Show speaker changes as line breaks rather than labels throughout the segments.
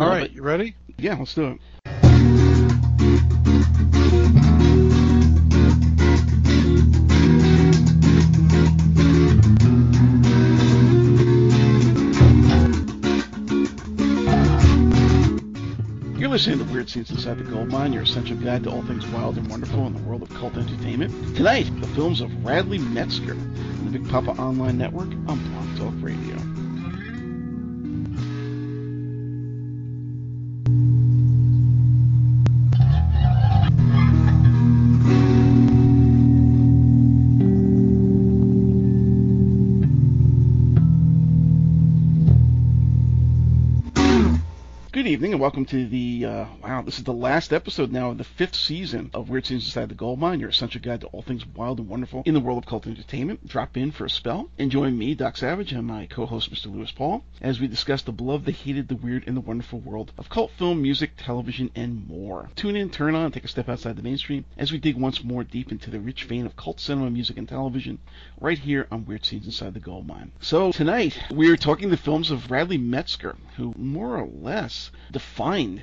All right, you ready?
Yeah, let's do it. You're listening to Weird Scenes Inside the Gold Mine, your essential guide to all things wild and wonderful in the world of cult entertainment. Tonight, the films of Radley Metzger on the Big Papa Online Network on Blog Talk Radio. Welcome to the uh, wow. This is the last episode now of the fifth season of Weird Scenes Inside the Gold Mine, your essential guide to all things wild and wonderful in the world of cult entertainment. Drop in for a spell and join me, Doc Savage, and my co-host Mr. Lewis Paul as we discuss the beloved, the hated, the weird, and the wonderful world of cult film, music, television, and more. Tune in, turn on, take a step outside the mainstream as we dig once more deep into the rich vein of cult cinema, music, and television, right here on Weird Scenes Inside the Gold Mine. So tonight we're talking the films of Radley Metzger, who more or less defined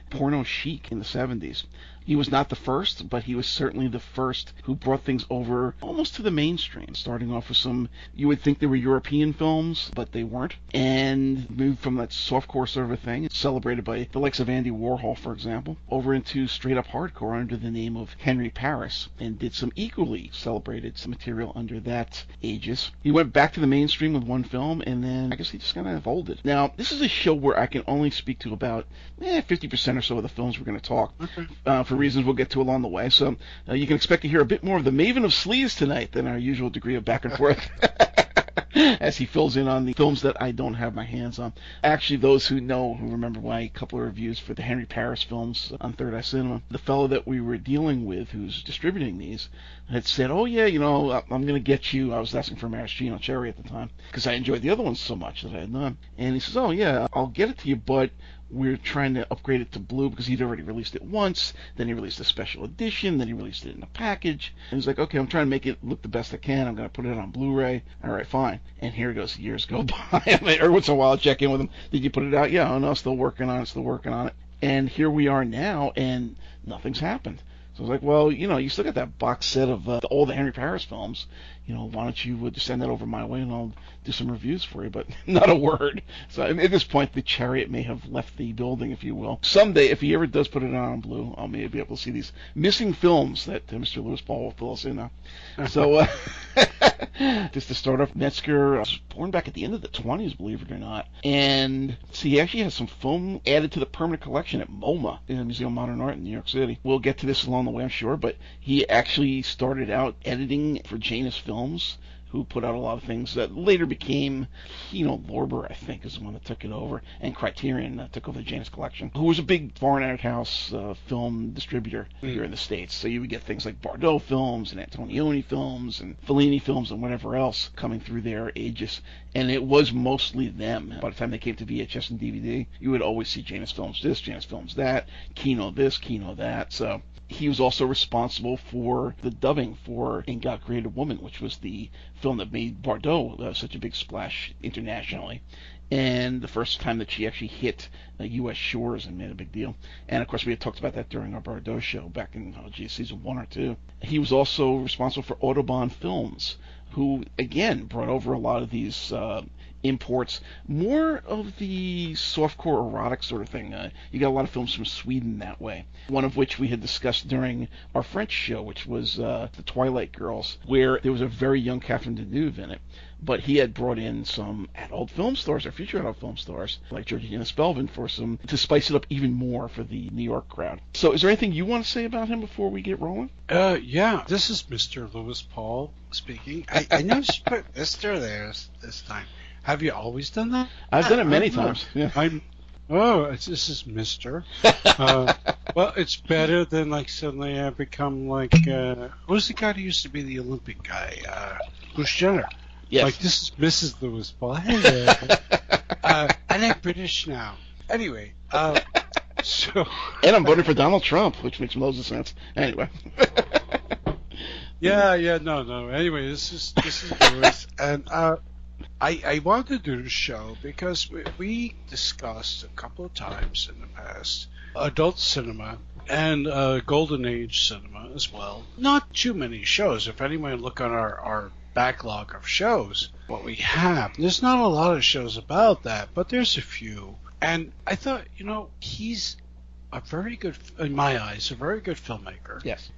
porno chic in the 70s. He was not the first, but he was certainly the first who brought things over almost to the mainstream, starting off with some, you would think they were European films, but they weren't, and moved from that softcore sort of a thing, celebrated by the likes of Andy Warhol, for example, over into straight up hardcore under the name of Henry Paris, and did some equally celebrated material under that aegis. He went back to the mainstream with one film, and then I guess he just kind of folded. Now, this is a show where I can only speak to about eh, 50% or so of the films we're going to talk.
Okay.
Uh, for reasons we'll get to along the way. So uh, you can expect to hear a bit more of the Maven of Sleaze tonight than our usual degree of back and forth. As he fills in on the films that I don't have my hands on. Actually, those who know, who remember my couple of reviews for the Henry Paris films on Third Eye Cinema, the fellow that we were dealing with who's distributing these had said, Oh, yeah, you know, I'm going to get you. I was asking for Maraschino Cherry at the time because I enjoyed the other ones so much that I had done. And he says, Oh, yeah, I'll get it to you, but we're trying to upgrade it to blue because he'd already released it once. Then he released a special edition. Then he released it in a package. And he's like, okay, I'm trying to make it look the best I can. I'm going to put it on Blu-ray. All right, fine. And here goes. Years go by. Every once in a while, I check in with him. Did you put it out? Yeah. Oh no, still working on it. Still working on it. And here we are now, and nothing's happened. So I was like, well, you know, you still got that box set of uh, all the Henry Paris films. You know, why don't you uh, just send that over my way and I'll do some reviews for you? But not a word. So at this point, the chariot may have left the building, if you will. Someday, if he ever does put it on blue, I'll maybe be able to see these missing films that uh, Mr. Lewis Paul will fill us in on. So, uh, just to start off, Metzger was born back at the end of the 20s, believe it or not. And see, he actually has some film added to the permanent collection at MoMA, the Museum of Modern Art in New York City. We'll get to this along the way, I'm sure, but he actually started out editing for Janus Films who put out a lot of things that later became, know, Lorber, I think, is the one that took it over, and Criterion uh, took over the Janus collection, who was a big foreign art house uh, film distributor here in the States. So you would get things like Bardot films and Antonioni films and Fellini films and whatever else coming through their aegis. And it was mostly them. By the time they came to VHS and DVD, you would always see Janus films this, Janus films that, Kino this, Kino that. So he was also responsible for the dubbing for And God Created Woman, which was the film that made Bardot uh, such a big splash internationally. And the first time that she actually hit uh, U.S. shores and made a big deal. And of course, we had talked about that during our Bardot show back in, oh, geez, season one or two. He was also responsible for Audubon Films, who, again, brought over a lot of these uh, imports, more of the softcore erotic sort of thing. Uh, you got a lot of films from Sweden that way. One of which we had discussed during our French show, which was uh, The Twilight Girls, where there was a very young Catherine Deneuve in it. But he had brought in some adult film stars or future adult film stars like Georgina Spelvin for some to spice it up even more for the New York crowd. So, is there anything you want to say about him before we get rolling?
Uh, yeah, this is Mr. Lewis Paul speaking. I, I noticed you put Mr. there this time. Have you always done that?
I've done it many
I
times. Yeah.
I'm. Oh, it's, this is Mister. Uh, well, it's better than like suddenly I become like uh, who's the guy who used to be the Olympic guy? Uh, Bruce Jenner.
Yes.
Like this is Mrs. Lewis Paul. Hello. uh, and I'm British now. Anyway, uh, so
and I'm voting for Donald Trump, which makes loads of sense. Anyway.
yeah, yeah, no, no. Anyway, this is this is Lewis, and uh, I, I wanted to do the show because we, we discussed a couple of times in the past adult cinema and uh, golden age cinema as well. Not too many shows. If anyone look on our, our backlog of shows, what we have, there's not a lot of shows about that, but there's a few. And I thought, you know, he's a very good, in my eyes, a very good filmmaker.
Yes.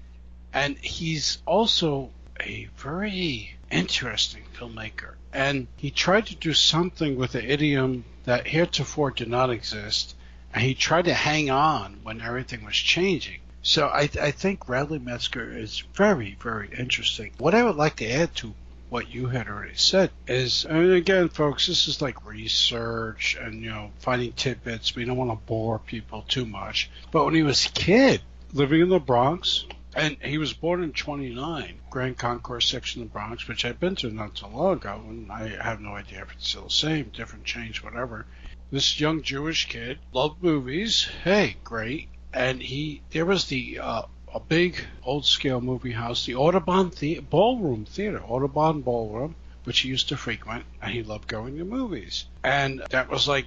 And he's also a very interesting filmmaker. And he tried to do something with the idiom that heretofore did not exist. And he tried to hang on when everything was changing. So I, I think Radley Metzger is very, very interesting. What I would like to add to what you had already said is, and again, folks, this is like research and you know finding tidbits. We don't want to bore people too much. But when he was a kid, living in the Bronx, and he was born in 29, Grand Concourse section of the Bronx, which I've been to not so long ago, and I have no idea if it's still the same, different change, whatever. This young Jewish kid loved movies. Hey, great. And he, there was the uh, a big old scale movie house, the Audubon the- Ballroom Theater, Audubon Ballroom, which he used to frequent, and he loved going to movies. And that was like,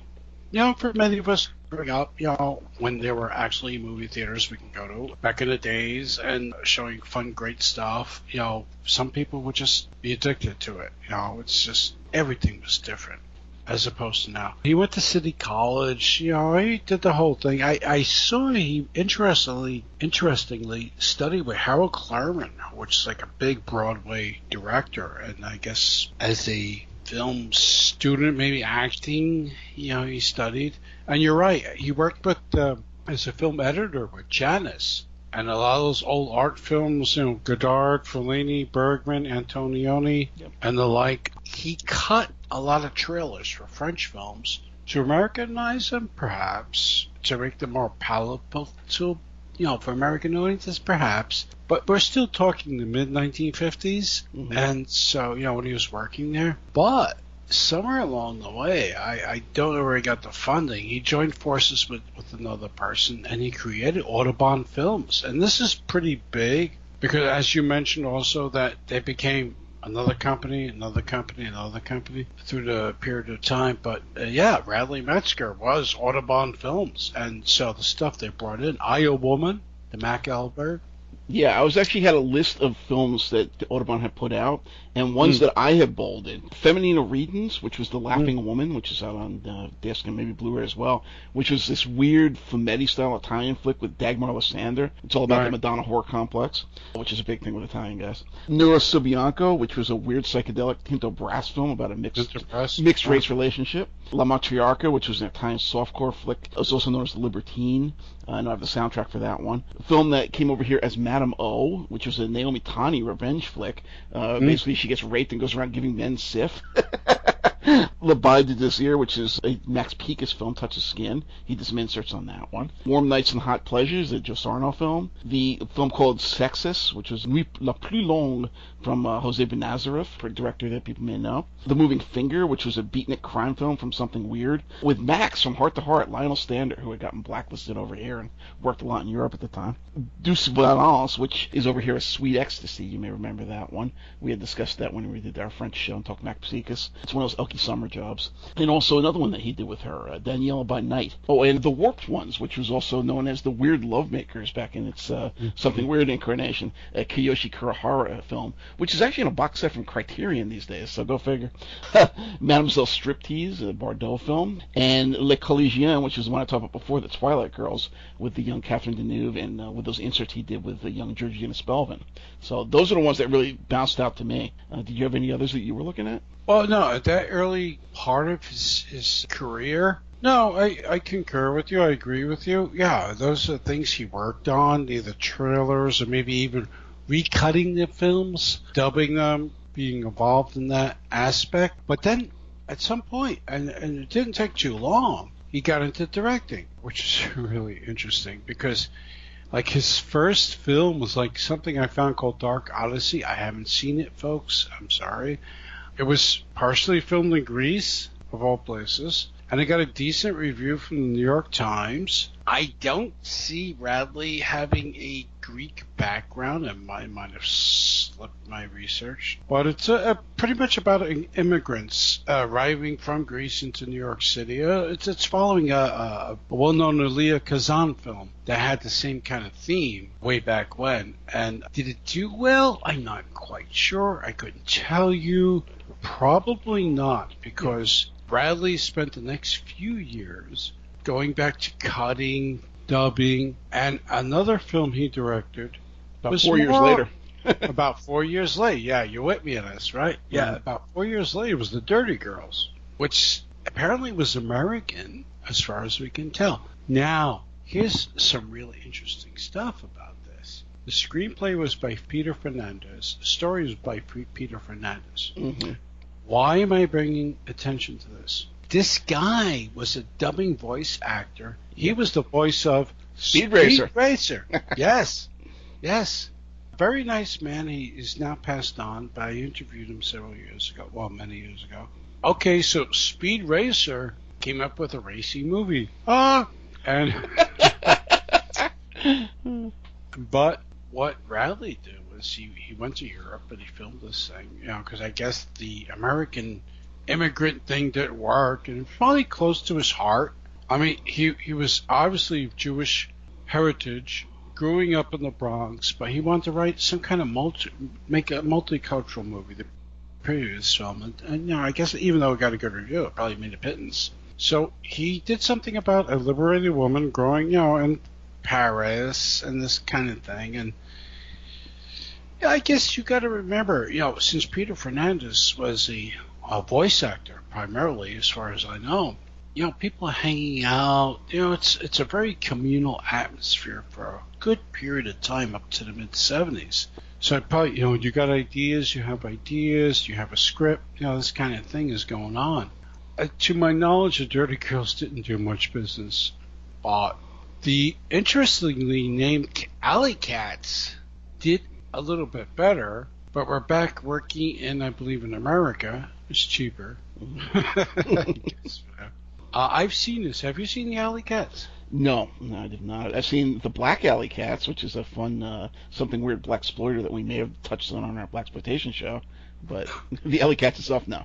you know, for many of us growing up, you know, when there were actually movie theaters we can go to back in the days and showing fun, great stuff, you know, some people would just be addicted to it. You know, it's just everything was different as opposed to now. He went to City College, you know, he did the whole thing. I, I saw he interestingly interestingly studied with Harold Clurman, which is like a big Broadway director, and I guess as a film student, maybe acting, you know, he studied. And you're right, he worked with uh, as a film editor with Janus. And a lot of those old art films, you know, Godard, Fellini, Bergman, Antonioni,
Yep.
and the like, he cut a lot of trailers for French films to Americanize them, perhaps, to make them more palatable to, you know, for American audiences, perhaps. But we're still talking the mid 1950s,
Mhm.
and so, you know, when he was working there. But somewhere along the way, I, I don't know where he got the funding. He joined forces with, with another person, and he created Audubon Films. And this is pretty big because, as you mentioned, also that they became another company, another company, another company through the period of time. But uh, yeah, Radley Metzger was Audubon Films, and so the stuff they brought in, I a Woman, the Mac Ahlberg.
Yeah, I was actually had a list of films that Audubon had put out, and ones
Mm.
that I have bolded. Femina Ridens, which was The Laughing Woman, which is out on uh, disc and maybe Blu-ray as well, which was this weird Fumetti-style Italian flick with Dagmar Lassander. It's all about the Madonna whore complex, which is a big thing with Italian guys. Nerosubianco, which was a weird psychedelic Tinto Brass film about a mixed mixed race relationship. La Matriarca, which was an Italian softcore flick, it was also known as The Libertine. Uh, and I have the soundtrack for that one. A film that came over here as Madame O, which was a Naomi Tani revenge flick. Uh,
Hmm.
Basically, she gets raped and goes around giving men sif. Bail du Désir, which is a Max Pécas film, Touch of Skin. He did some inserts on that one. Warm Nights and Hot Pleasures, a Joe Sarno film. The film called Sexus, which was Nuit la plus longue from uh, Jose Bénazéraf, a director that people may know. The Moving Finger, which was a beatnik crime film from Something Weird, with Max from Heart to Heart, Lionel Stander, who had gotten blacklisted over here and worked a lot in Europe at the time. Douce Violence, which is over here as Sweet Ecstasy. You may remember that one. We had discussed that when we did our French show and talked Max Pécas. It's one of those Elke Sommer jobs. And also another one that he did with her, uh, Daniela by Night. Oh, and The Warped Ones, which was also known as The Weird Lovemakers back in its uh, Something Weird incarnation, a Kiyoshi Kurihara film, which is actually in a box set from Criterion these days, so go figure. Mademoiselle Striptease, a Bardot film, and Les Collégiens, which is the one I talked about before, the Twilight Girls, with the young Catherine Deneuve and uh, with those inserts he did with the young Georgina Spelvin. So those are the ones that really bounced out to me. Uh, did you have any others that you were looking at?
Well, no, at that early part of his, his career, no, I, I concur with you. I agree with you. Yeah, those are things he worked on, either trailers or maybe even recutting the films, dubbing them, being involved in that aspect. But then at some point, and, and it didn't take too long, he got into directing, which is really interesting because like his first film was like something I found called Dark Odyssey. I haven't seen it, folks. I'm sorry. It was partially filmed in Greece, of all places, and it got a decent review from the New York Times. I don't see Radley having a Greek background. and might, might have flipped my research, but it's a, a pretty much about immigrants uh, arriving from Greece into New York City. Uh, it's it's following a, a, a well-known Elia Kazan film that had the same kind of theme way back when. And did it do well? I'm not quite sure. I couldn't tell you. Probably not, because Bradley spent the next few years going back to cutting, dubbing, and another film he directed.
About four years later.
about four years later. Yeah, you're with me on this, right? Yeah, mm-hmm. about four years later was The Dirty Girls, which apparently was American, as far as we can tell. Now, here's some really interesting stuff about this. The screenplay was by Peter Fernandez. The story was by Peter Fernandez. Mm-hmm. Why am I bringing attention to this? This guy was a dubbing voice actor. He was the voice of
Speed Racer.
Speed Racer. yes. Yes. Very nice man. He is now passed on, but I interviewed him several years ago. Well, many years ago. Okay, so Speed Racer came up with a racing movie. Ah! And. but what Bradley did was he, he went to Europe and he filmed this thing, you know, because I guess the American immigrant thing didn't work, and probably close to his heart. I mean, he he was obviously of Jewish heritage, growing up in the Bronx, but he wanted to write some kind of multi, make a multicultural movie. The previous film, and, and you know, I guess even though it got a good review, it probably made a pittance. So he did something about a liberated woman growing, you know, in Paris and this kind of thing, and I guess you got to remember, you know, since Peter Fernandez was a, a voice actor primarily, as far as I know, you know, people are hanging out. You know, it's it's a very communal atmosphere for a good period of time up to the mid '70s. So I probably, you know, you got ideas, you have ideas, you have a script. You know, this kind of thing is going on. Uh, to my knowledge, the Dirty Girls didn't do much business, but the interestingly named Alley Cats did a little bit better, but we're back working in, I believe, in America. It's cheaper. uh, I've seen this. Have you seen the Alley Cats?
No, no, I did not. I've seen the Black Alley Cats, which is a fun, uh, something weird black exploiter that we may have touched on on our black exploitation show. But the Alley Cats itself, no.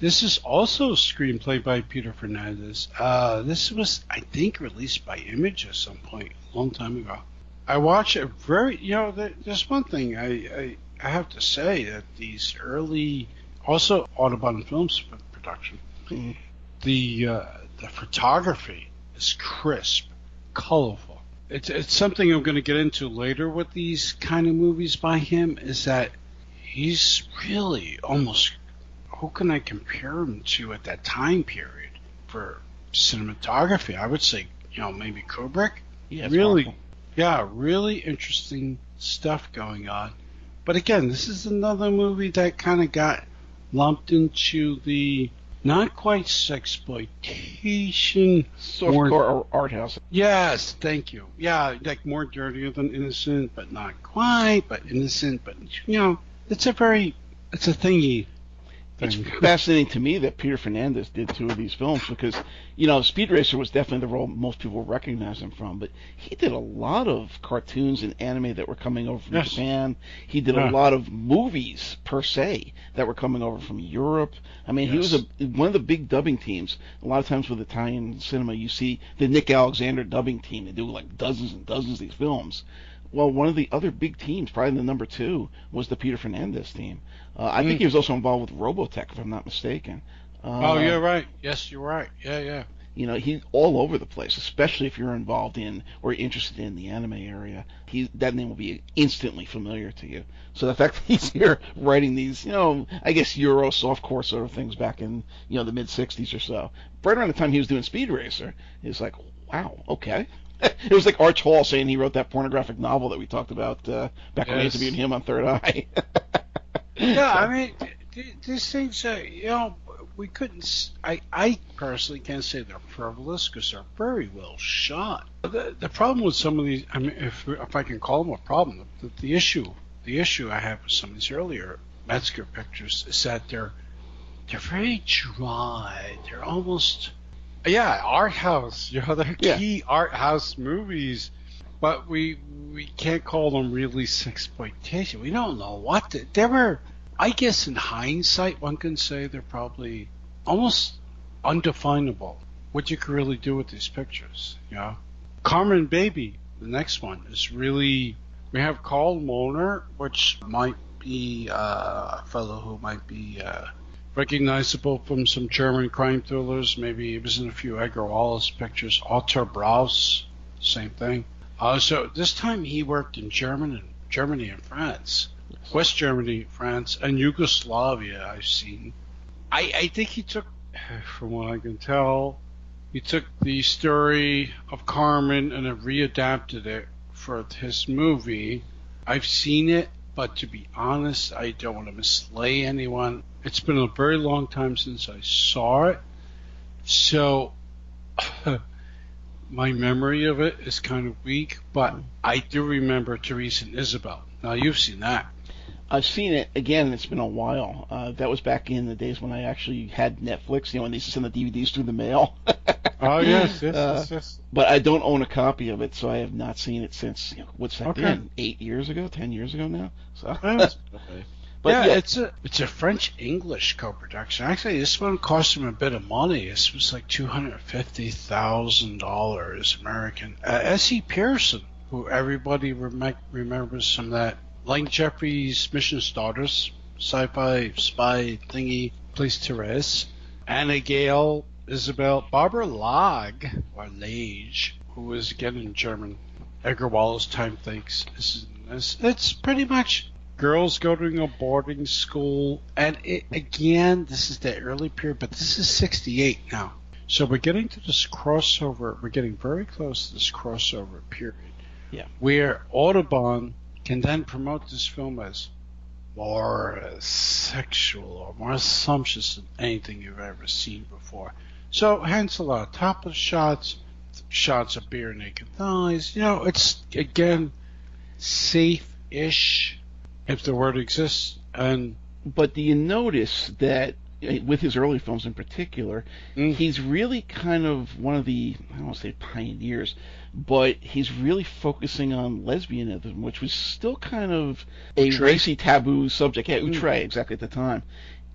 This is also a screenplay by Peter Fernandez. Uh, this was, I think, released by Image at some point, a long time ago. I watch it very. You know, there's one thing I, I I have to say that these early, also Audubon Films production, mm-hmm. the uh, the photography is crisp, colorful. It's it's something I'm going to get into later with these kind of movies by him. Is that he's really almost who can I compare him to at that time period for cinematography? I would say you know maybe Kubrick.
Yeah,
really yeah, really interesting stuff going on. But again, this is another movie that kind of got lumped into the not quite sexploitation,
softcore art house.
Yes, thank you. Yeah, like more dirtier than innocent, but not quite, but innocent. But you know, it's a very, it's a thingy
it's fascinating to me that Peter Fernandez did two of these films because, you know, Speed Racer was definitely the role most people recognize him from, but he did a lot of cartoons and anime that were coming over from yes. Japan. He did yeah. a lot of movies per se that were coming over from Europe. I mean, yes. he was a one of the big dubbing teams. A lot of times with Italian cinema, you see the Nick Alexander dubbing team. They do like dozens and dozens of these films. Well, one of the other big teams, probably the number two, was the Peter Fernandez team. Uh, I mm. think he was also involved with Robotech, if I'm not mistaken.
Uh, oh, you're right. Yes, you're right. Yeah, yeah.
You know, he's all over the place, especially if you're involved in or interested in the anime area. He that name will be instantly familiar to you. So the fact that he's here writing these, you know, I guess Euro softcore sort of things back in you know the mid '60s or so, right around the time he was doing Speed Racer, is like, wow, okay. it was like Arch Hall saying he wrote that pornographic novel that we talked about uh, back yes. when we interviewed him on Third Eye.
yeah, I mean, these things, uh, you know, we couldn't. I, I personally can't say they're frivolous because they're very well shot. The, the problem with some of these, I mean, if if I can call them a problem, the, the issue, the issue I have with some of these earlier Metzger pictures is that they're they're very dry. They're almost, yeah, art house. You know, they're key art house movies but we we can't call them really exploitation. We don't know what the, they were. I guess in hindsight, one can say they're probably almost undefinable. What you could really do with these pictures, know. Carmen Baby, the next one is really. We have Carl Möhner, which might be uh, a fellow who might be uh, recognizable from some German crime thrillers. Maybe he was in a few Edgar Wallace pictures. Otto Braus, same thing. Uh, so this time he worked in German and Germany and France, West Germany, France, and Yugoslavia. I've seen. I, I think he took, from what I can tell, he took the story of Carmen and then readapted it for his movie. I've seen it, but to be honest, I don't want to mislay anyone. It's been a very long time since I saw it, so my memory of it is kind of weak, but I do remember Therese and Isabelle. Now you've seen that.
I've seen it again. It's been a while. Uh, that was back in the days when I actually had Netflix. You know, when they used to send the DVDs through the mail.
oh yes, yes,
Uh,
yes, yes.
but I don't own a copy of it, so I have not seen it since. You know, what's that
Okay.
been? Eight years ago, ten years ago now. So,
Yes.
but
yeah,
yeah,
it's a it's a French English co-production. Actually, this one cost him a bit of money. This was like two hundred fifty thousand dollars American. Uh, Essy Persson, who everybody rem- remembers from that Lang Jeffries Mission Stardust sci-fi spy thingy, plays Therese. Anna Gaël, Isabel, Barbara Lag or Lage, who was again in German. Edgar Wallace time thinks this is. It's pretty much girls go to a boarding school, and it, again, this is the early period, but this is 68 now. So we're getting to this crossover. We're getting very close to this crossover period.
Yeah.
Where Audubon can then promote this film as more sexual or more sumptuous than anything you've ever seen before. So hence a lot of topless shots, shots of bare naked thighs. You know, it's again safe-ish, if the word exists, and
but do you notice that uh, with his early films in particular,
Mm.
he's really kind of one of the I don't want to say pioneers, but he's really focusing on lesbianism, which was still kind of a
Outre.
racy taboo subject. Yeah,
Mm.
outre exactly at the time.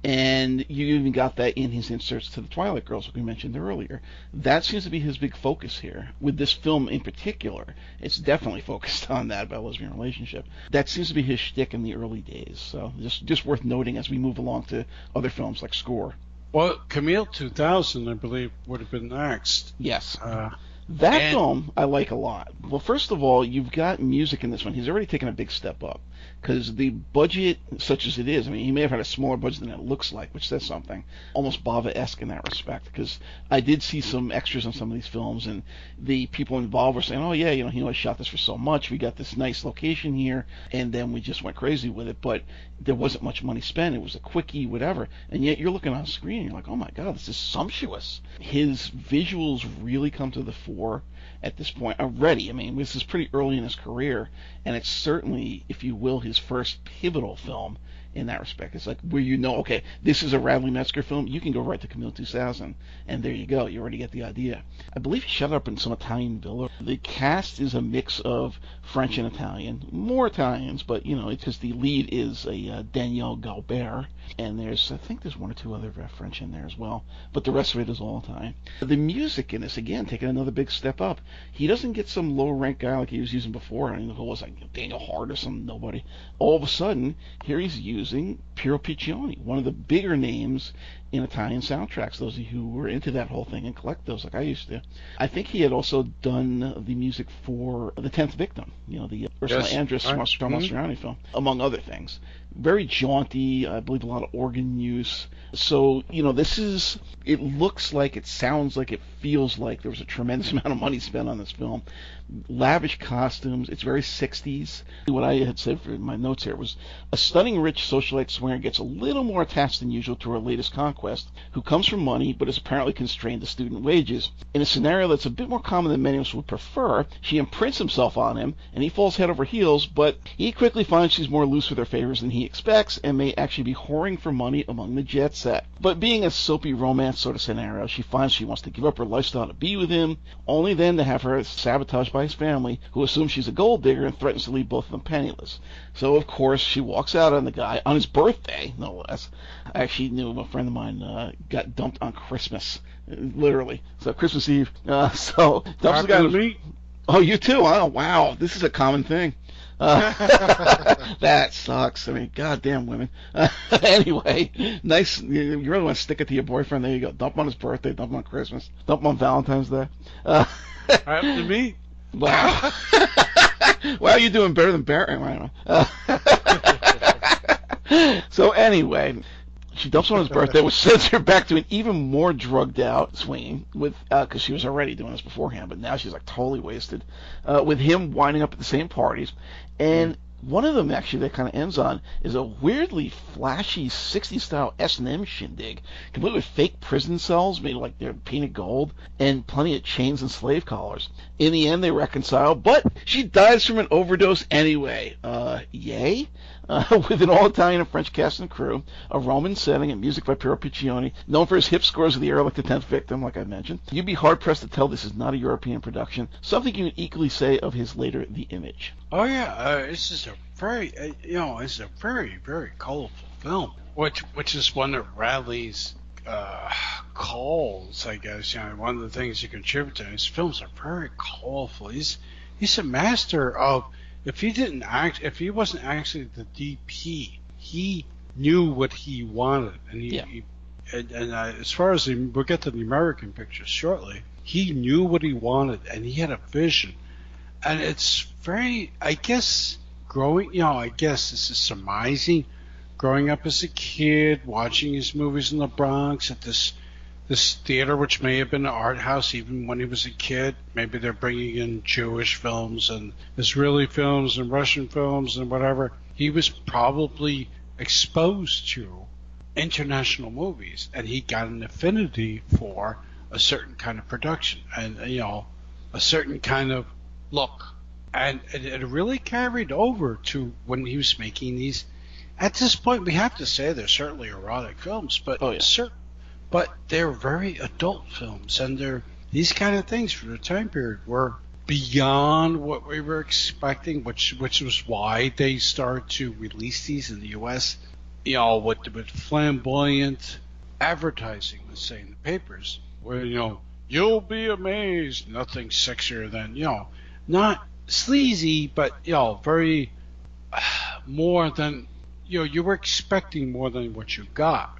And you even got that in his inserts to the Twilight Girls, like we mentioned earlier. That seems to be his big focus here. With this film in particular, it's definitely focused on that about lesbian relationship. That seems to be his shtick in the early days. So just just worth noting as we move along to other films like Score.
well, Camille 2000, I believe, would have been next.
Yes.
Uh,
That
And-
film I like a lot. Well, first of all, you've got music in this one. He's already taken a big step up because the budget, such as it is, I mean, he may have had a smaller budget than it looks like, which says something. Almost Bava-esque in that respect, because I did see some extras on some of these films, and the people involved were saying, "Oh yeah, you know, he only shot this for so much. We got this nice location here, and then we just went crazy with it." But there wasn't much money spent. It was a quickie, whatever. And yet you're looking on screen, and you're like, "Oh my god, this is sumptuous." His visuals really come to the fore at this point already. I mean, this is pretty early in his career, and it's certainly, if you will, his first pivotal film in that respect. It's like where you know, okay, this is a Radley Metzger film. You can go right to Camille 2000, and there you go. You already get the idea. I believe he shot up in some Italian villa. The cast is a mix of French and Italian, more Italians, but you know, because the lead is a uh, Danièle Gaubert, and there's I think there's one or two other French in there as well, but the rest of it is all Italian. The music in this again taking another big step up. He doesn't get some low rank guy like he was using before. I mean, who was like Daniel Hart or some nobody. All of a sudden, here he's using Piero Piccioni, one of the bigger names in Italian soundtracks. Those of you who were into that whole thing and collect those like I used to. I think he had also done the music for The Tenth Victim, you know, the uh, Ursula
Yes,
Andress
right.
Mas-. Mastroianni film, among other things. Very jaunty, I believe a lot of organ use. So, you know, this is, it looks like, it sounds like, it feels like there was a tremendous amount of money spent on this film. Lavish costumes, it's very 60s. What I had said for my notes here was a stunning rich socialite swearing gets a little more attached than usual to her latest conquest conquest who comes from money but is apparently constrained to student wages. In a scenario that's a bit more common than many of us would prefer, she imprints himself on him and he falls head over heels, but he quickly finds she's more loose with her favors than he expects and may actually be whoring for money among the jet set. But being a soapy romance sort of scenario, she finds she wants to give up her lifestyle to be with him, only then to have her sabotaged by his family, who assumes she's a gold digger and threatens to leave both of them penniless. So, of course, she walks out on the guy on his birthday, no less. I actually knew a friend of mine uh, got dumped on Christmas, literally. So Christmas Eve. Uh, so dumps the guy.
Me.
Oh, you too? Oh, wow. This is a common thing. Uh, that sucks. I mean, goddamn women. Uh, anyway, nice. You, you really want to stick it to your boyfriend? There you go. Dump him on his birthday. Dump him on Christmas. Dump him on Valentine's Day. Uh,
Happened to me.
wow. wow, you're doing better than Barry right now. Uh, so anyway, she dumps on his birthday, which sends her back to an even more drugged out swinging with because uh, she was already doing this beforehand, but now she's like totally wasted. Uh, with him winding up at the same parties, and one of them actually that kind of ends on is a weirdly flashy 60s style S&M shindig, complete with fake prison cells made like they're painted gold and plenty of chains and slave collars. In the end, they reconcile, but she dies from an overdose anyway. Uh, yay? Uh, with an all-Italian and French cast and crew, a Roman setting, and music by Piero Piccioni, known for his hip scores of the era like The Tenth Victim, like I mentioned. You'd be hard-pressed to tell this is not a European production, something you can equally say of his later The Image.
Oh yeah, uh, this is a very, uh, you know, it's a very, very colorful film, which which is one of Radley's uh, calls, I guess. You know, one of the things he contributed to his films are very colorful. He's he's a master of. If he didn't act, if he wasn't actually the DP, he knew what he wanted, and he.
Yeah.
he and, and uh, as far as the, we'll get to the American pictures shortly, he knew what he wanted, and he had a vision, and it's very, I guess, growing, you know, I guess this is surmising, growing up as a kid, watching his movies in the Bronx at this this theater, which may have been an art house even when he was a kid. Maybe they're bringing in Jewish films and Israeli films and Russian films and whatever. He was probably exposed to international movies, and he got an affinity for a certain kind of production and you know a certain kind of look and it, it really carried over to when he was making these. At this point, we have to say they're certainly erotic films, but
Oh, yeah.
cer- but they're very adult films, and they're these kind of things for the time period were beyond what we were expecting, which which was why they started to release these in the U.S. You know, with with flamboyant advertising, let's say in the papers, where you know you'll be amazed, nothing sexier than you know, not sleazy, but you know, very more than you know. You were expecting more than what you got.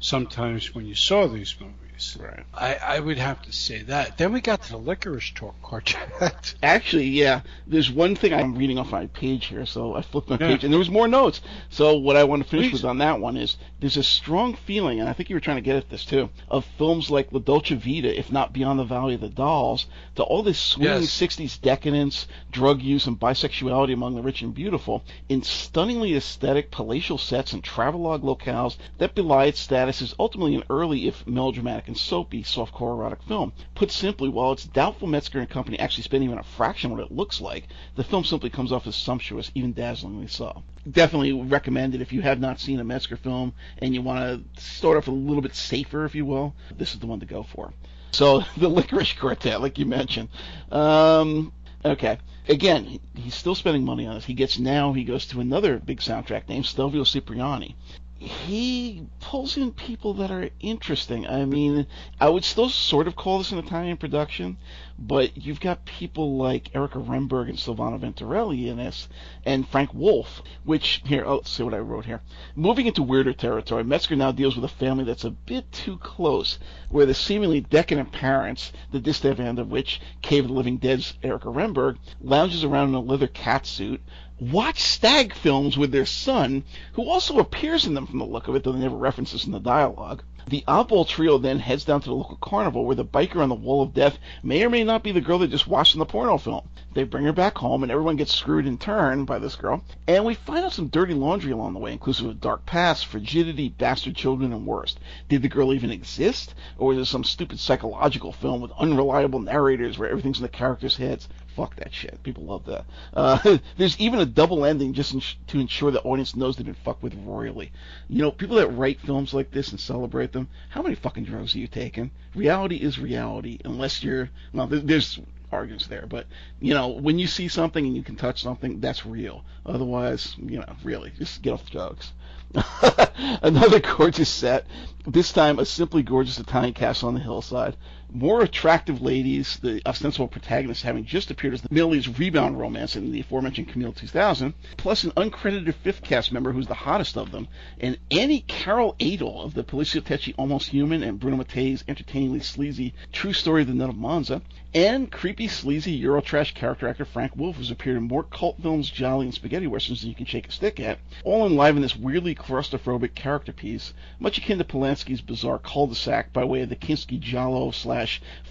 Sometimes when you saw these movies,
Right.
I, I would have to say that. Then we got to the Lickerish Tor- Quartet.
Actually, yeah. There's one thing I'm reading off my page here, so I flipped my
Yeah.
page, and there was more notes. So what I want to finish
Please.
with on that one is there's a strong feeling, and I think you were trying to get at this too, of films like La Dolce Vita, if not Beyond the Valley of the Dolls, to all this swinging
Yes.
60s decadence, drug use, and bisexuality among the rich and beautiful in stunningly aesthetic palatial sets and travelogue locales that belie its status as ultimately an early, if melodramatic and soapy, softcore erotic film. Put simply, while it's doubtful Metzger and company actually spend even a fraction of what it looks like, the film simply comes off as sumptuous, even dazzlingly so. Definitely recommend it if you have not seen a Metzger film and you want to start off a little bit safer, if you will. This is the one to go for. So the Lickerish Quartet, like you mentioned. Um, okay. Again, he's still spending money on this. He gets now. He goes to another big soundtrack named Stelvio Cipriani. He pulls in people that are interesting. I mean, I would still sort of call this an Italian production, but you've got people like Erika Remberg and Silvano Venturelli in this, and Frank Wolff, which, here, oh, let's see what I wrote here. Moving into weirder territory, Metzger now deals with a family that's a bit too close, where the seemingly decadent parents, the distaff end of which, Cave of the Living Dead's Erika Remberg, lounges around in a leather catsuit, watch stag films with their son, who also appears in them from the look of it, though they never reference this in the dialogue. The oddball trio then heads down to the local carnival where the biker on the wall of death may or may not be the girl they just watched in the porno film. They bring her back home and everyone gets screwed in turn by this girl. And we find out some dirty laundry along the way, inclusive of dark past, frigidity, bastard children, and worst. Did the girl even exist? Or was it some stupid psychological film with unreliable narrators where everything's in the characters' heads? Fuck that shit. People love that. Uh, there's even a double ending just to ensure the audience knows they've been fucked with royally. You know, people that write films like this and celebrate them, how many fucking drugs are you taking? Reality is reality, unless you're, well, there's arguments there. But you know, when you see something and you can touch something, that's real. Otherwise, you know, really, just get off the drugs. Another gorgeous set. This time, a simply gorgeous Italian castle on the hillside. More attractive ladies, the ostensible protagonists having just appeared as the Millie's rebound romance in the aforementioned Camille 2000, plus an uncredited fifth cast member who's the hottest of them, and Annie Carol Adel of the poliziotteschi Almost Human and Bruno Mattei's entertainingly sleazy True Story of the Nun of Monza, and creepy, sleazy Eurotrash character actor Frank Wolff, who's appeared in more cult films, jolly, and spaghetti westerns than you can shake a stick at, all enliven this weirdly claustrophobic character piece, much akin to Polanski's bizarre cul-de-sac by way of the Kinski Giallo slash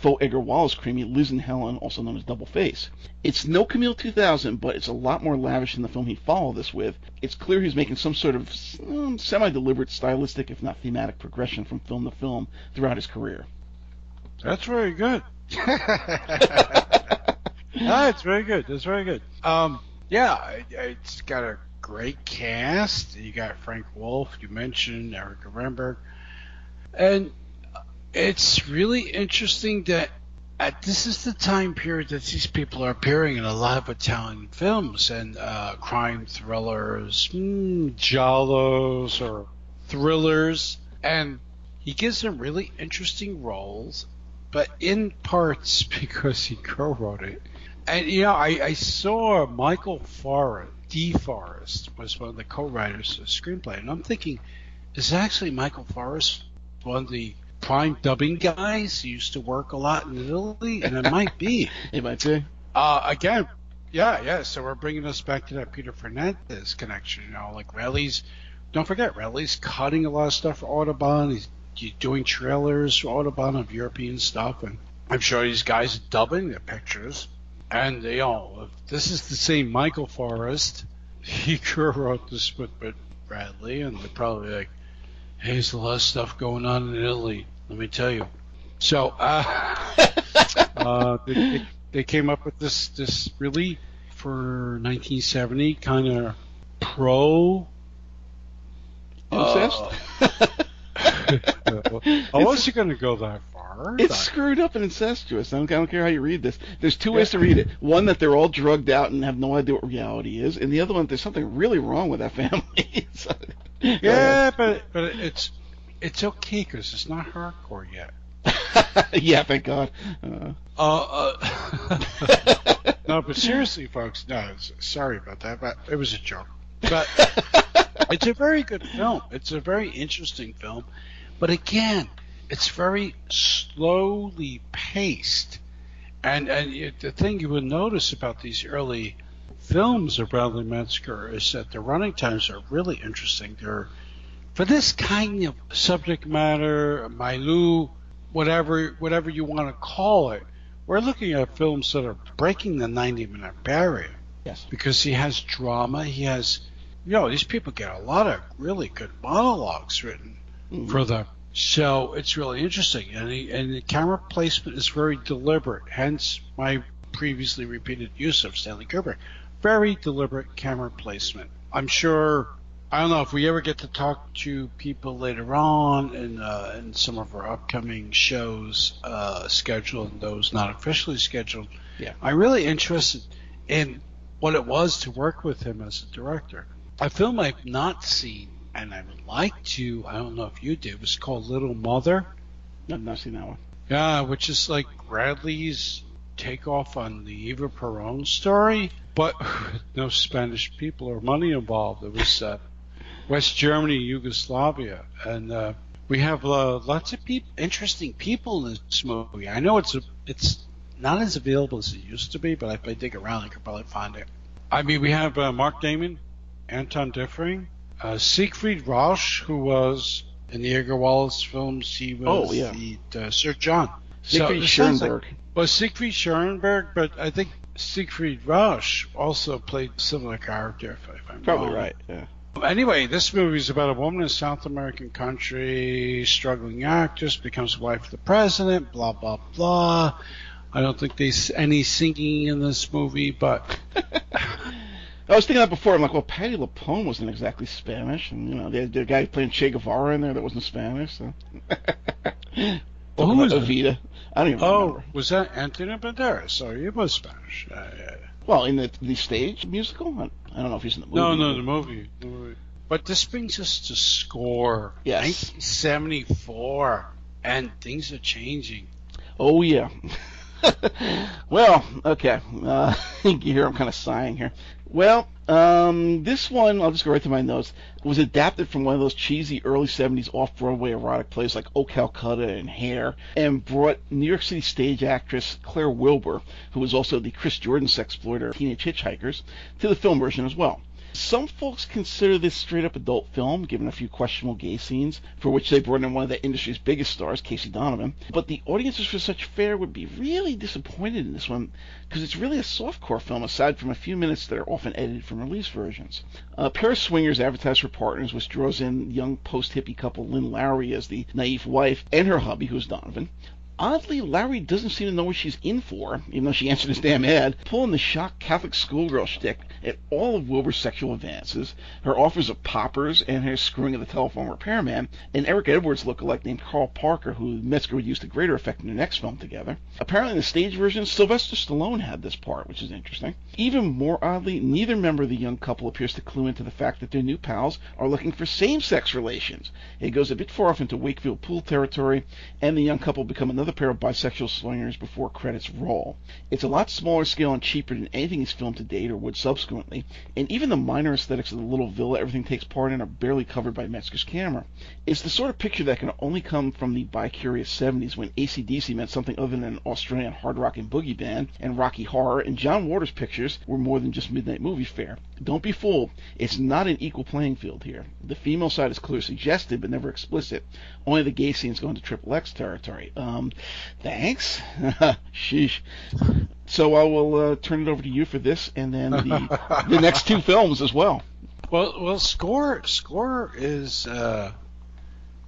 faux Edgar Wallace krimi Liz and Helen, also known as Double Face. It's no Camille 2000, but it's a lot more lavish than the film he followed this with. It's clear he's making some sort of um, semi-deliberate stylistic, if not thematic, progression from film to film throughout his career.
That's very good. That's very good. That's very good. Um, yeah, it's got a great cast. You got Frank Wolff, You mentioned Erika Remberg, and it's really interesting that at, this is the time period that these people are appearing in a lot of Italian films and uh, crime thrillers, mm, giallos or thrillers, and he gives them really interesting roles, but in parts because he co-wrote it. And you know, I, I saw Michael Forrest, D. Forrest, was one of the co-writers of the screenplay, and I'm thinking, is actually Michael Forrest one of the prime dubbing guys used to work a lot in Italy, and it might be.
it might be.
Uh, again, yeah, yeah. So we're bringing us back to that Peter Fernandez connection. You know, like Relly's. Don't forget, Relly's cutting a lot of stuff for Audubon. He's, he's doing trailers for Audubon of European stuff, and I'm sure these guys are dubbing their pictures. And you know, if this is the same Michael Forrest. He co-wrote this with, with Bradley, and they're probably like, "Hey, there's a lot of stuff going on in Italy." Let me tell you. So uh, uh, they, they, came up with this this really for 1970 kind of pro
incest.
Uh, I wasn't going to go that far.
It's screwed up and incestuous. I don't, I don't, care how you read this. There's two ways to read it. One that they're all drugged out and have no idea what reality is, and the other one there's something really wrong with that family. so,
yeah, but but it's it's okay because it's not hardcore yet.
yeah, thank God. Uh,
uh, uh no, but seriously, folks, no, sorry about that, but it was a joke. But it's a very good film. It's a very interesting film, but again, it's very slowly paced. And and it, the thing you would notice about these early films of Bradley Metzger is that the running times are really interesting. They're for this kind of subject matter, Milieu, whatever whatever you want to call it, we're looking at films that are breaking the 90 minute barrier.
Yes.
Because he has drama, he has, you know, these people get a lot of really good monologues written mm-hmm. for them. So it's really interesting, and he, and the camera placement is very deliberate. Hence my previously repeated use of Stanley Kubrick. Very deliberate camera placement. I'm sure I don't know if we ever get to talk to people later on in uh, in some of our upcoming shows, uh, scheduled and those not officially scheduled.
Yeah,
I'm really interested in what it was to work with him as a director. A film I've not seen and I would like to. I don't know if you did. It was called Little Mother.
I've not seen that one.
Yeah, which is like Bradley's takeoff on the Eva Peron story, but no Spanish people or money involved. It was uh, West Germany, Yugoslavia, and uh, we have uh, lots of people, interesting people in this movie. I know it's a, it's not as available as it used to be, but if I dig around, I could probably find it. I mean, we have uh, Mark Damon, Anton Diffring, uh, Siegfried Rausch, who was In the Edgar Wallace films, he was
Oh, yeah.
the uh, Sir John.
Siegfried
it sounds like-
Schürenberg.
well, Siegfried Schürenberg, but I think Siegfried Rausch also played a similar character, if, if I'm
Probably
wrong.
right. Yeah.
Anyway, this movie is about a woman in a South American country, struggling actress, becomes wife of the president, blah, blah, blah. I don't think there's any singing in this movie, but
I was thinking that before. I'm like, well, Patti LuPone wasn't exactly Spanish, and you know, the, the guy playing Che Guevara in there that wasn't Spanish. So.
Well, who was?
Evita? I don't even
oh,
remember.
was that Antonio Banderas? So he was Spanish. Uh, yeah.
Well, in the the stage musical, I, I don't know if he's in the movie.
No, no, the movie. The movie. But this brings us to score.
Yes.
1974, and things are changing.
Oh yeah. well, okay. Uh, you hear I'm kind of sighing here. Well, um, this one I'll just go right to my notes. Was adapted from one of those cheesy early '70s off-Broadway erotic plays like Oh Calcutta and Hair, and brought New York City stage actress Claire Wilbur, who was also the Chris Jordan sexploiter of Teenage Hitchhikers, to the film version as well. Some folks consider this straight up adult film, given a few questionable gay scenes, for which they brought in one of the industry's biggest stars, Casey Donovan. But the audiences for such fare would be really disappointed in this one, because it's really a softcore film aside from a few minutes that are often edited from release versions. Of swingers advertise for partners, which draws in young post hippie couple Lynn Lowry as the naive wife and her hubby, who's Donovan. Oddly, Larry doesn't seem to know what she's in for, even though she answered his damn ad, pulling the shock Catholic schoolgirl shtick at all of Wilbur's sexual advances, her offers of poppers, and her screwing of the telephone repairman, and Eric Edwards lookalike named Carl Parker, who Metzger would use to greater effect in their next film together. Apparently, in the stage version, Sylvester Stallone had this part, which is interesting. Even more oddly, neither member of the young couple appears to clue into the fact that their new pals are looking for same-sex relations. It goes a bit far off into Wakefield Poole territory, and the young couple become another pair of bisexual swingers before credits roll. It's a lot smaller scale and cheaper than anything he's filmed to date or would subsequently, and even the minor aesthetics of the little villa everything takes part in are barely covered by Metzger's camera. It's the sort of picture that can only come from the bi-curious 70s when ACDC meant something other than an Australian hard rock and boogie band, and Rocky Horror and John Waters pictures were more than just midnight movie fare. Don't be fooled, it's not an equal playing field here. The female side is clearly suggested but never explicit. Only the gay scenes go into triple X territory. Um, thanks. Sheesh. So I will uh, turn it over to you for this, and then the the next two films as well.
Well, well, Score Score is uh,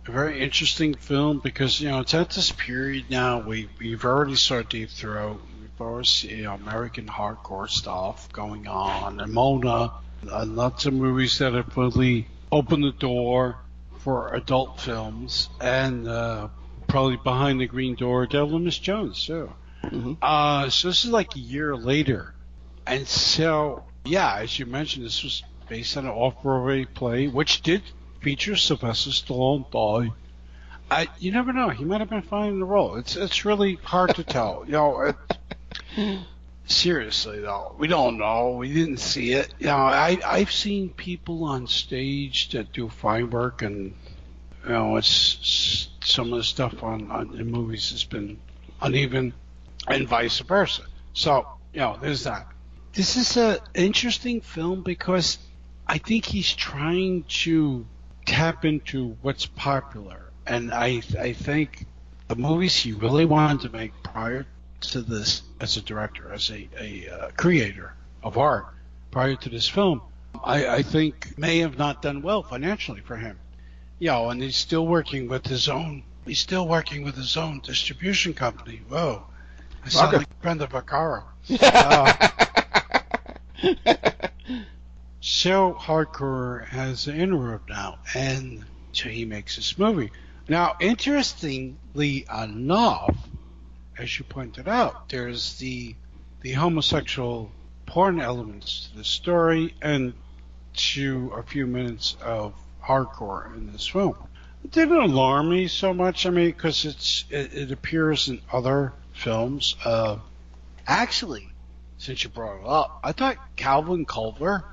a very interesting film because you know it's at this period now. We we've already saw Deep Throat. We've already seen you know, American hardcore stuff going on, and Mona, and lots of movies that have really opened the door for adult films, and uh, probably behind the green door, Devil and Miss Jones too.
Mhm.
Uh, so this is like a year later, and so yeah, as you mentioned, this was based on an off-Broadway play, which did feature Sylvester Stallone. Die. I, you never know. He might have been fine in the role. It's it's really hard to tell. You know, it, seriously though, we don't know. We didn't see it. You know, I I've seen people on stage that do fine work, and you know, it's, it's some of the stuff on, on in movies has been uneven, and vice versa. So you know, there's that. This is an interesting film because I think he's trying to tap into what's popular, and I I think the movies he really wanted to make prior to this as a director, as a, a uh, creator of art, prior to this film, I, I think may have not done well financially for him. You know, and he's still working with his own. He's still working with his own distribution company. Whoa, I sound like Brenda Vaccaro. Uh, so hardcore has an interrupt now, and so he makes this movie. Now, interestingly enough, as you pointed out, there's the the homosexual porn elements to the story, and to a few minutes of hardcore in this film. It didn't alarm me so much. I mean, because it's it, it appears in other films. Uh, actually, since you brought it up, I thought Calvin Culver,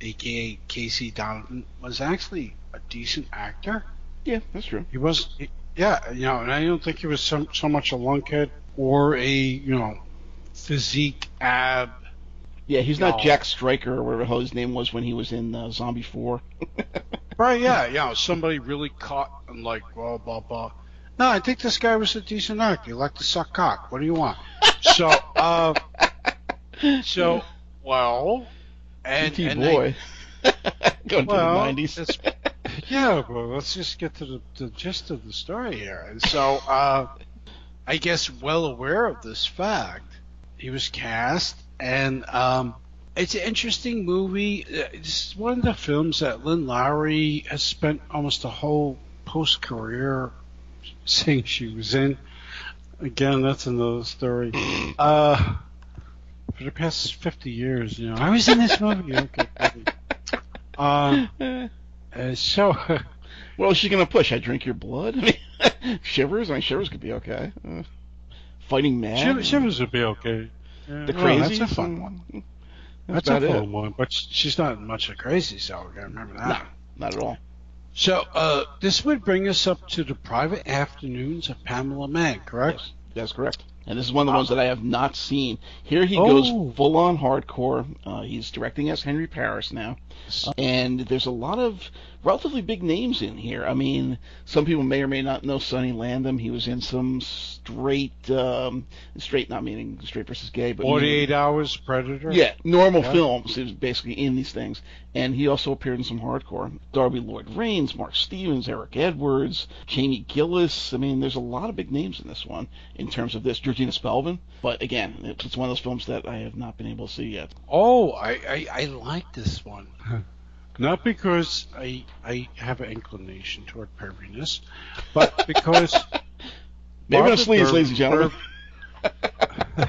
aka Casey Donovan, was actually a decent actor.
Yeah, that's true.
He was, he- yeah, you know, and I don't think he was so, so much a lunkhead or a, you know, physique ab.
Yeah, he's not
No.
Jack Stryker or whatever the hell his name was when he was in uh, Zombie 4.
Right, yeah, yeah. Somebody really caught and like blah blah blah. No, I think this guy was a decent actor. He liked to suck cock. What do you want? So, uh, so well, and, and
boy. Going
well,
to the 90s.
it's- yeah, well, let's just get to the, the gist of the story here. And so, uh, I guess well aware of this fact, he was cast, and um, it's an interesting movie. Uh, It's one of the films that Lynn Lowry has spent almost a whole post career saying she was in. Again, that's another story. Uh, for the past 50 years, you know, I was in this movie. Okay. buddy. Uh, so,
What is she gonna push? I drink your blood? I mean, shivers? I mean, shivers could be okay. Uh, fighting mad?
Shivers, Shivers would be okay. Yeah,
The
no,
crazy?
that's a fun one.
That's,
That's, a fun
it.
one, but she's not much of a crazy, so I gotta remember that.
No, not at all.
So, uh, this would bring us up to the private afternoons of Pamela Mann, correct?
Yes, that's correct. And this is one of the ones that I have not seen. Here he
Oh.
goes full on hardcore. Uh, he's directing as Henry Paris now. Uh, and there's a lot of relatively big names in here. I mean, some people may or may not know Sonny Landham. He was in some straight, um, straight, not meaning straight versus gay, but you know-
48 Hours Predator?
Yeah, normal
Yeah.
films. He was basically in these things, and he also appeared in some hardcore. Darby Lloyd Rains, Mark Stevens, Eric Edwards, Jamie Gillis. I mean, there's a lot of big names in this one in terms of this. Georgina Spelvin, but again, it's it's one of those films that I have not been able to see yet.
Oh, I, I, I like this one. Not because I I have an inclination toward perviness, but because
Maybe sleeves,
Bur-
ladies and gentlemen.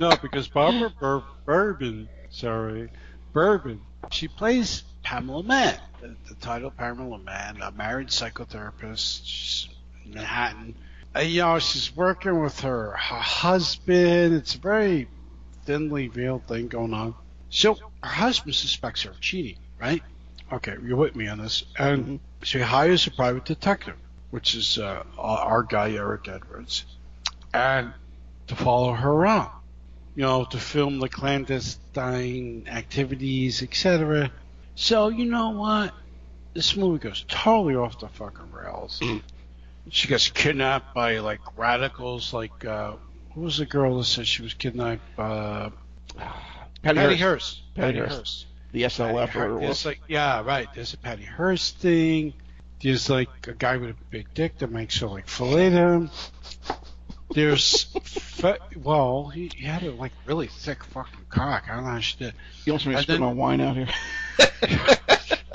no, because Barbara Bur- Bourbon, sorry, Bourbon, she plays Pamela Mann, the, the title Pamela Mann, a married psychotherapist. She's in Manhattan. Uh, you know, she's working with her, her husband. It's a very thinly veiled thing going on. So her husband suspects her of cheating, right? Okay, you're with me on this. And
Mhm.
she hires a private detective, which is uh, our guy Eric Edwards, and to follow her around, you know, to film the clandestine activities, etc. So you know what? This movie goes totally off the fucking rails. she gets kidnapped by like radicals, like uh, who was the girl that said she was kidnapped? Uh,
Patty,
Patty
Hearst,
Hearst.
Patty Hearst. The SLF or whatever it
There's like yeah, right. There's a Patty Hearst thing. There's like a guy with a big dick that makes her like fillet him. There's fe- well, he, he had a like really thick fucking cock. I don't know how she did.
You made me
and
spit my wine out here.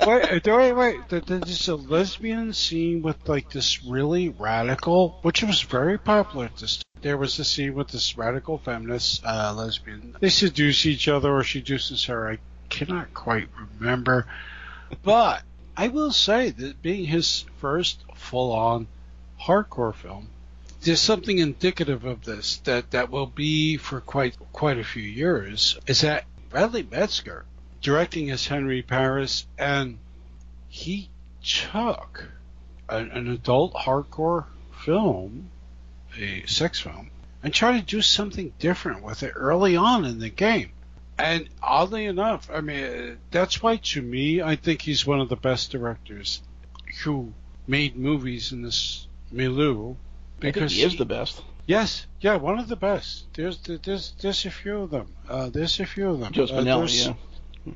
Wait, wait, wait. There- There's a lesbian scene with like this really radical, which was very popular at this. Time. There was a scene with this radical feminist uh, lesbian. They seduce each other, or she seduces her. I cannot quite remember, but I will say that being his first full-on hardcore film, there's something indicative of this that that will be for quite quite a few years. Is that Radley Metzger directing as Henry Paris, and he took an, an adult hardcore film, a sex film, and tried to do something different with it early on in the game. And oddly enough, I mean, uh, that's why to me, I think he's one of the best directors who made movies in this milieu.
Think he is the best.
Yes, yeah, one of the best. There's there's there's a few of them. Uh, there's a few of them.
Joe
Uh,
Spinelli,
there's-
yeah.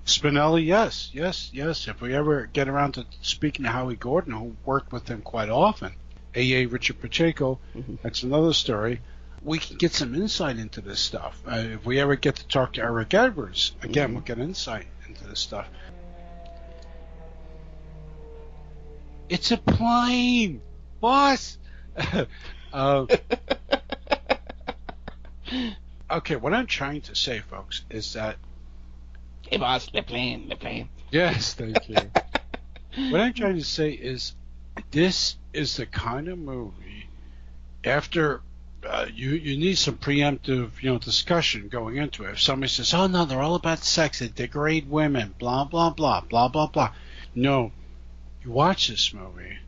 Spinelli, yes, yes, yes. If we ever get around to speaking to Howie Gordon, who worked with him quite often, A.A. Richard Pacheco,
Mhm.
that's another story. We can get some insight into this stuff. Uh, if we ever get to talk to Eric Edwards, again,
Mhm.
we'll get insight into this stuff. It's a plane, boss. uh, okay, what I'm trying to say, folks, is that
Hey, boss, the plane, playing, they're.
Yes, thank you. what I'm trying to say is, this is the kind of movie. After uh, you, you need some preemptive, you know, discussion going into it. If somebody says, "Oh no, they're all about sex, they degrade women," blah blah blah, blah blah blah. No, you watch this movie,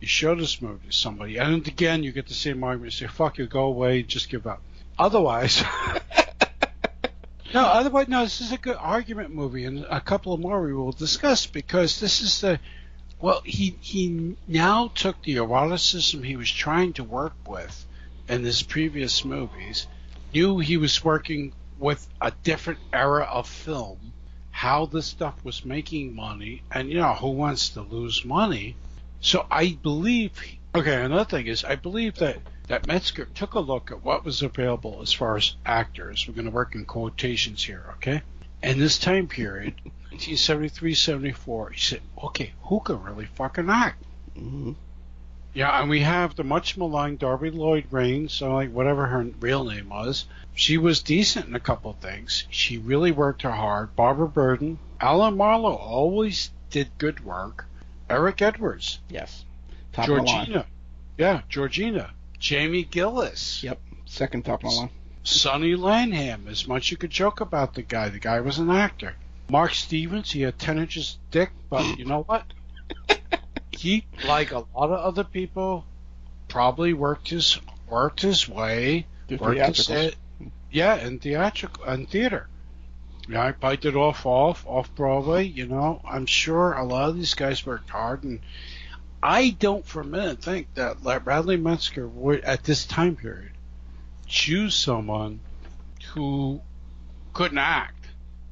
you show this movie to somebody, and again, you get the same argument. You say, "Fuck you, go away, just give up." Otherwise, No, otherwise, no. This is a good argument movie, and a couple of more we will discuss because this is the. Well, he he now took the eroticism he was trying to work with in his previous movies, knew he was working with a different era of film, how this stuff was making money, and you know who wants to lose money. So I believe. Okay, another thing is I believe that that Metzger took a look at what was available as far as actors. We're going to work in quotations here, okay? In this time period, 1973, 74, he said, okay, who can really fucking act?
Mm-hmm.
Yeah, and we have the much maligned Darby Lloyd Rains, so like whatever her real name was. She was decent in a couple of things. She really worked her hard. Barbara Burden, Alan Marlowe always did good work. Eric Edwards,
Yes. Top of the line.
Georgina, yeah, Georgina, Jamie Gillis,
Yep. Second top of the line.
Sonny Landham. As much you could joke about the guy, the guy was an actor. Mark Stevens, he had ten inches thick, but you know what? He, like a lot of other people, probably worked his worked his way. Worked his yeah, in theatrical and theater. Yeah, I piped it off, off, off Broadway. You know, I'm sure a lot of these guys worked hard, and I don't for a minute think that Radley Metzger would, at this time period, choose someone who couldn't act.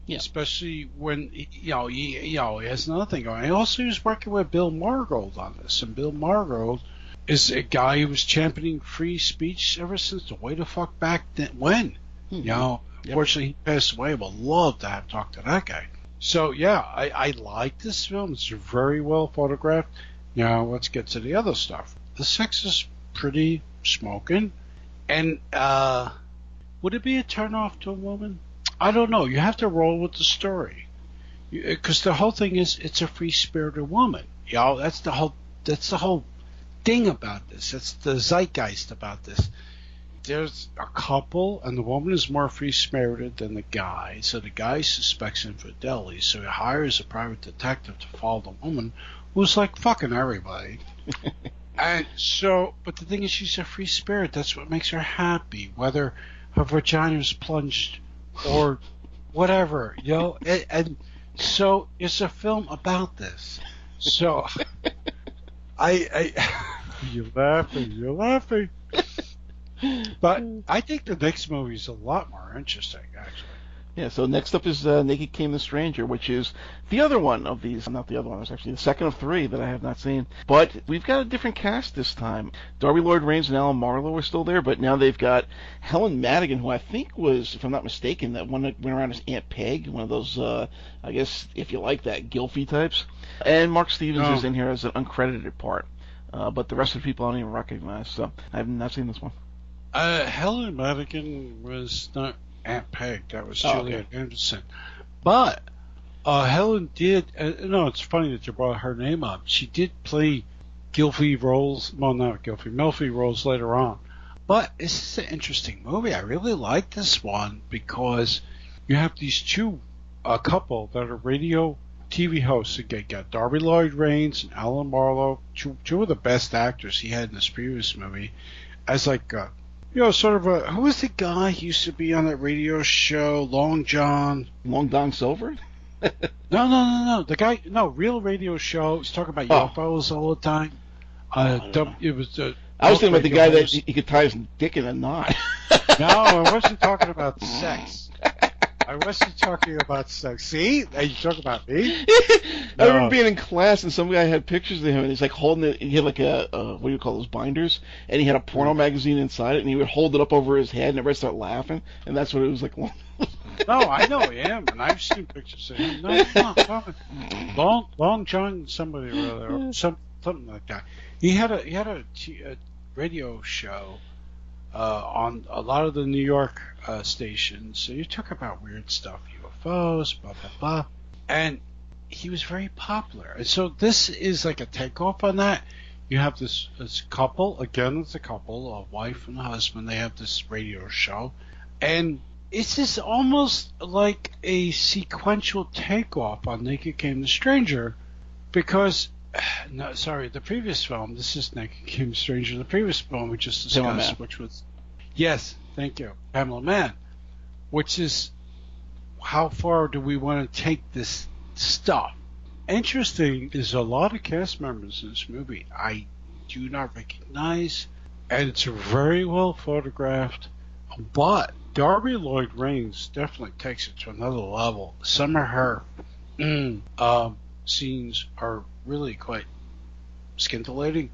Yeah.
Especially when you know he you know he has another thing going. And also, he was working with Bill Margold on this, and Bill Margold is a guy who was championing free speech ever since the way the fuck back then. When
Mhm.
you know,
Yep.
unfortunately he passed away. I Would love to have talked to that guy. So yeah, I, I like this film. It's very well photographed. Now let's get to the other stuff. The sex is pretty smoking, and uh, would it be a turnoff to a woman? I don't know. You have to roll with the story, because uh, the whole thing is it's a free spirited woman. Know, that's the whole that's the whole thing about this. That's the zeitgeist about this. There's a couple, and the woman is more free spirited than the guy. So the guy suspects infidelity, so he hires a private detective to follow the woman, who's like fucking everybody. And so, but the thing is, she's a free spirit. That's what makes her happy, whether her vagina is plunged or whatever, you know. And, and so, it's a film about this. So, I, I, you're laughing, you're laughing. But I think the next movie is a lot more interesting, actually.
Yeah, so next up is uh, Naked Came the Stranger, which is the other one of these. Not the other one, it's actually the second of three that I have not seen. But we've got a different cast this time. Darby Lloyd Rains and Alan Marlowe are still there, but now they've got Helen Madigan, who I think was, if I'm not mistaken, that one that went around as Aunt Peg, one of those, uh, I guess, if you like that, Gilfy types. And Mark Stevens
Oh.
is in here as an uncredited part. Uh, but the rest of the people I don't even recognize, so I have not seen this one.
Uh, Helen Madigan was not Aunt Peg. That was
Oh,
Juliet Anderson. But uh, Helen did. Uh, no, it's funny that you brought her name up. She did play Gilfy roles. Well, not Gilfy, Melfi roles later on. But this is an interesting movie. I really like this one because you have these two, a couple that are radio TV hosts. You got- got Darby Lloyd Rains and Alan Marlowe, two, two of the best actors he had in this previous movie, as like uh, you know, sort of a who was the guy who used to be on that radio show, Long John?
Long Dong Silver?
No, no, no, no. The guy, no, real radio show. He's talking about
Oh.
UFOs all the time.
I
Uh, it was. Uh,
I was thinking about the guy that he, he could tie his dick in a knot.
No, I wasn't talking about sex. I wasn't talking about sex. See, Now you talk about me.
I remember being in class and some guy had pictures of him and he's like holding it. He had like a uh, what do you call those binders? And he had a porno
Mm.
magazine inside it and he would hold it up over his head and everybody started laughing and that's what it was like.
No, I know him, and I've seen pictures of him. No, no, no. Long, Long John, somebody or other, or some, something like that. He had a he had a, t- a radio show uh, on a lot of the New York uh, stations. So you talk about weird stuff, UFOs, blah blah blah, and he was very popular. And so this is like a takeoff on that. You have this this couple again. It's a couple, a wife and a husband. They have this radio show, and it's just almost like a sequential takeoff on Naked Came the Stranger, because no, sorry, the previous film. This is Naked Came the Stranger. The previous film we just discussed,
Mann.
which was yes, thank you, Pamela Mann, which is how far do we want to take this stuff? Interesting is a lot of cast members in this movie I do not recognize, and it's very well photographed. But Darby Lloyd Rains definitely takes it to another level. Some of her mm, um, scenes are really quite scintillating,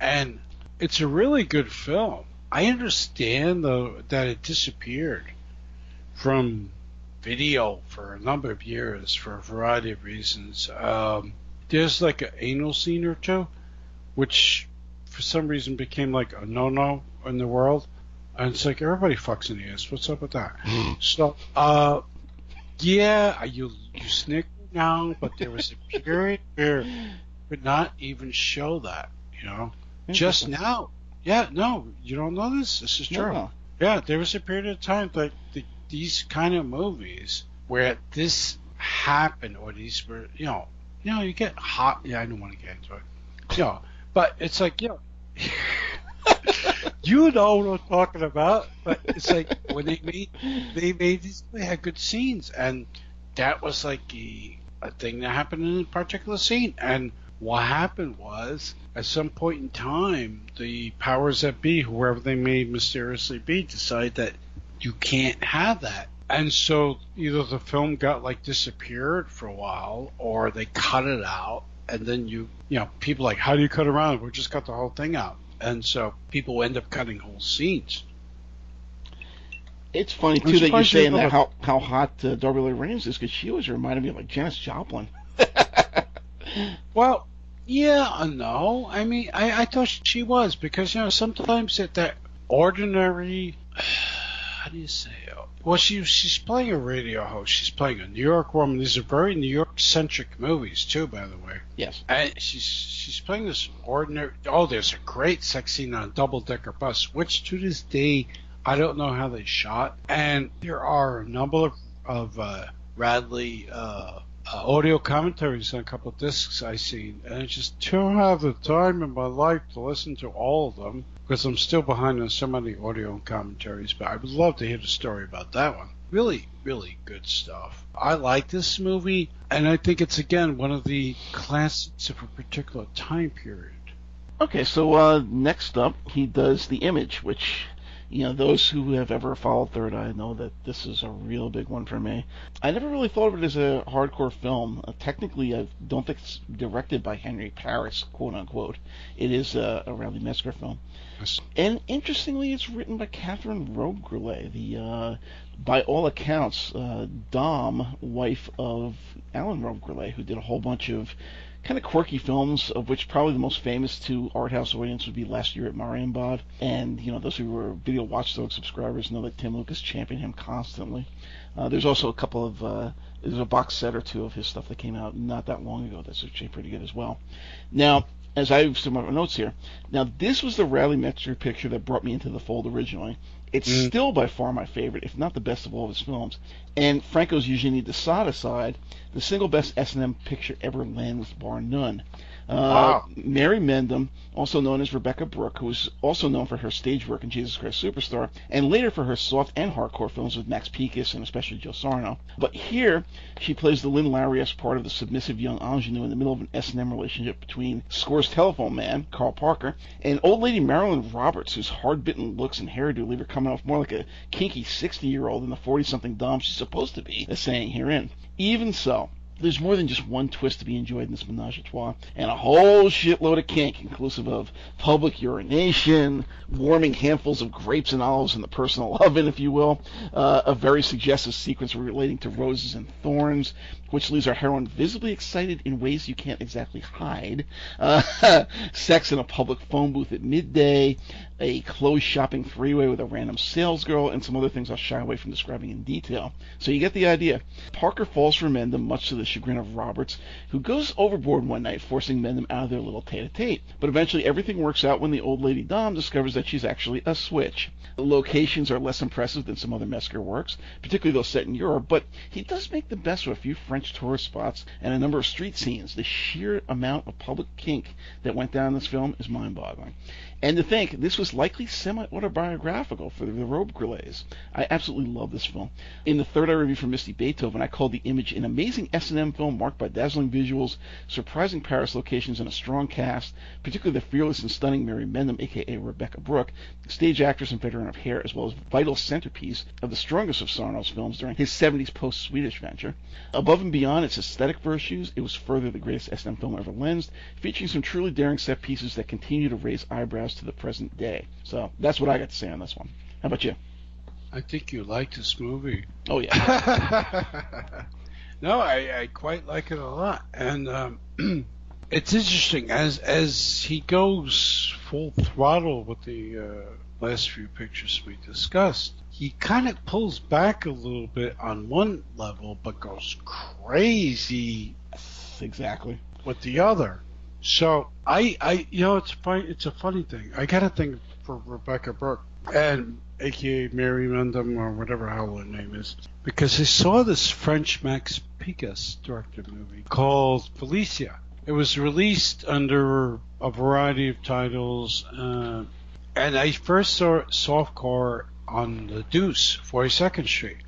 and it's a really good film. I understand though that it disappeared from video for a number of years for a variety of reasons. Um, there's like an anal scene or two, which for some reason became like a no-no in the world, and it's like everybody fucks in the ass. What's up with that? so, uh, yeah, you you snicker now, but there was a period where could not even show that. You know, just now. Yeah, no, you don't know this. This is true.
No.
Yeah, there was a period of time like the, these kind of movies where this happened, or these were, you know, you know, you get hot. Yeah, I don't want to get into it. You know, but it's like, you know, you know what I'm talking about. But it's like when they made they made these, they had good scenes, and that was like a, a thing that happened in a particular scene. And what happened was, at some point in time, the powers that be, whoever they may mysteriously be, decide that you can't have that. And so either the film got like disappeared for a while, or they cut it out, and then you, you know, people like, how do you cut around? We just cut the whole thing out, and so people end up cutting whole scenes.
It's funny too that you're saying that how how hot uh, Darby Rains is because she always reminded me of like Janis Joplin.
Well, yeah, no. I mean, I, I thought she was because you know sometimes at that ordinary, how do you say? it? Well, she she's playing a radio host. She's playing a New York woman. These are very New York centric movies too, by the way.
Yes.
And she's she's playing this ordinary. Oh, there's a great sex scene on a double decker bus, which to this day I don't know how they shot. And there are a number of, of uh, Radley uh, uh, audio commentaries on a couple of discs I've seen, and I just don't have the time in my life to listen to all of them because I'm still behind on so many audio commentaries. But I would love to hear the story about that one. Really, really good stuff. I like this movie, and I think it's again one of the classics of a particular time period.
Okay, so uh, next up, he does the image, which, you know, those who have ever followed Third Eye know that this is a real big one for me. I never really thought of it as a hardcore film. Uh, technically, I don't think it's directed by Henry Paris, quote unquote. It is uh, a Radley Metzger film.
Yes.
And interestingly, it's written by Catherine Robbe-Grillet, the, uh, by all accounts, uh, Dom, wife of Alan Robbe-Grillet, who did a whole bunch of kind of quirky films, of which probably the most famous to art house audience would be Last Year at Marienbad. And, you know, those who were Video Watchdog subscribers know that Tim Lucas championed him constantly. Uh, there's also a couple of, uh, there's a box set or two of his stuff that came out not that long ago that's actually pretty good as well. Now, as I have some of my notes here, now this was the Radley Metzger picture that brought me into the fold originally. It's
Mm.
still by far my favorite, if not the best of all of his films. And Franco's Eugenie de Sade aside, the single best S&M picture ever with bar none. Uh,
Wow.
Mary Mendum, also known as Rebecca Brooke, who was also known for her stage work in Jesus Christ Superstar, and later for her soft and hardcore films with Max Pécas and especially Joe Sarno. But here, she plays the Lynn Lowry-esque part of the submissive young ingenue in the middle of an S&M relationship between Score's telephone man, Carl Parker, and old lady Marilyn Roberts, whose hard-bitten looks and hairdo leave her coming off more like a kinky 60-year-old than the 40-something dom she's supposed to be, as saying herein. Even so, there's more than just one twist to be enjoyed in this menage a trois, and a whole shitload of kink, inclusive of public urination, warming handfuls of grapes and olives in the personal oven, if you will, uh, a very suggestive sequence relating to roses and thorns, which leaves our heroine visibly excited in ways you can't exactly hide, uh, sex in a public phone booth at midday, a clothes shopping three-way with a random sales girl, and some other things I'll shy away from describing in detail. So you get the idea. Parker falls for Mendum, much to the chagrin of Roberts, who goes overboard one night, forcing Mendum out of their little tete-a-tete. But eventually everything works out when the old lady Dom discovers that she's actually a switch. The locations are less impressive than some other Metzger works, particularly those set in Europe, but he does make the best of a few French tourist spots and a number of street scenes. The sheer amount of public kink that went down in this film is mind-boggling. And to think this was likely semi-autobiographical for the Robbe-Grillets. I absolutely love this film. In the Third Eye review for Misty Beethoven, I called The Image an amazing S&M film marked by dazzling visuals, surprising Paris locations, and a strong cast, particularly the fearless and stunning Mary Mendum, aka Rebecca Brooke, stage actress and veteran of hair, as well as vital centerpiece of the strongest of Sarno's films during his 70s post-Swedish venture. Above and beyond its aesthetic virtues, it was further the greatest S&M film ever lensed, featuring some truly daring set pieces that continue to raise eyebrows to the present day. So that's what I got to say on this one. How about you?
I think you like this movie.
Oh yeah.
no, I, I quite like it a lot, and um, it's interesting as as he goes full throttle with the uh, last few pictures we discussed. He kind of pulls back a little bit on one level, but goes crazy.
Exactly.
With the other. So I, I, you know, it's funny. It's a funny thing. I got a thing for Rebecca Brooke and AKA Mary Mendum or whatever hell her name is, because I saw this French Max Pécas directed movie called Felicia. It was released under a variety of titles, uh, and I first saw Softcore on the Deuce, 42nd Street.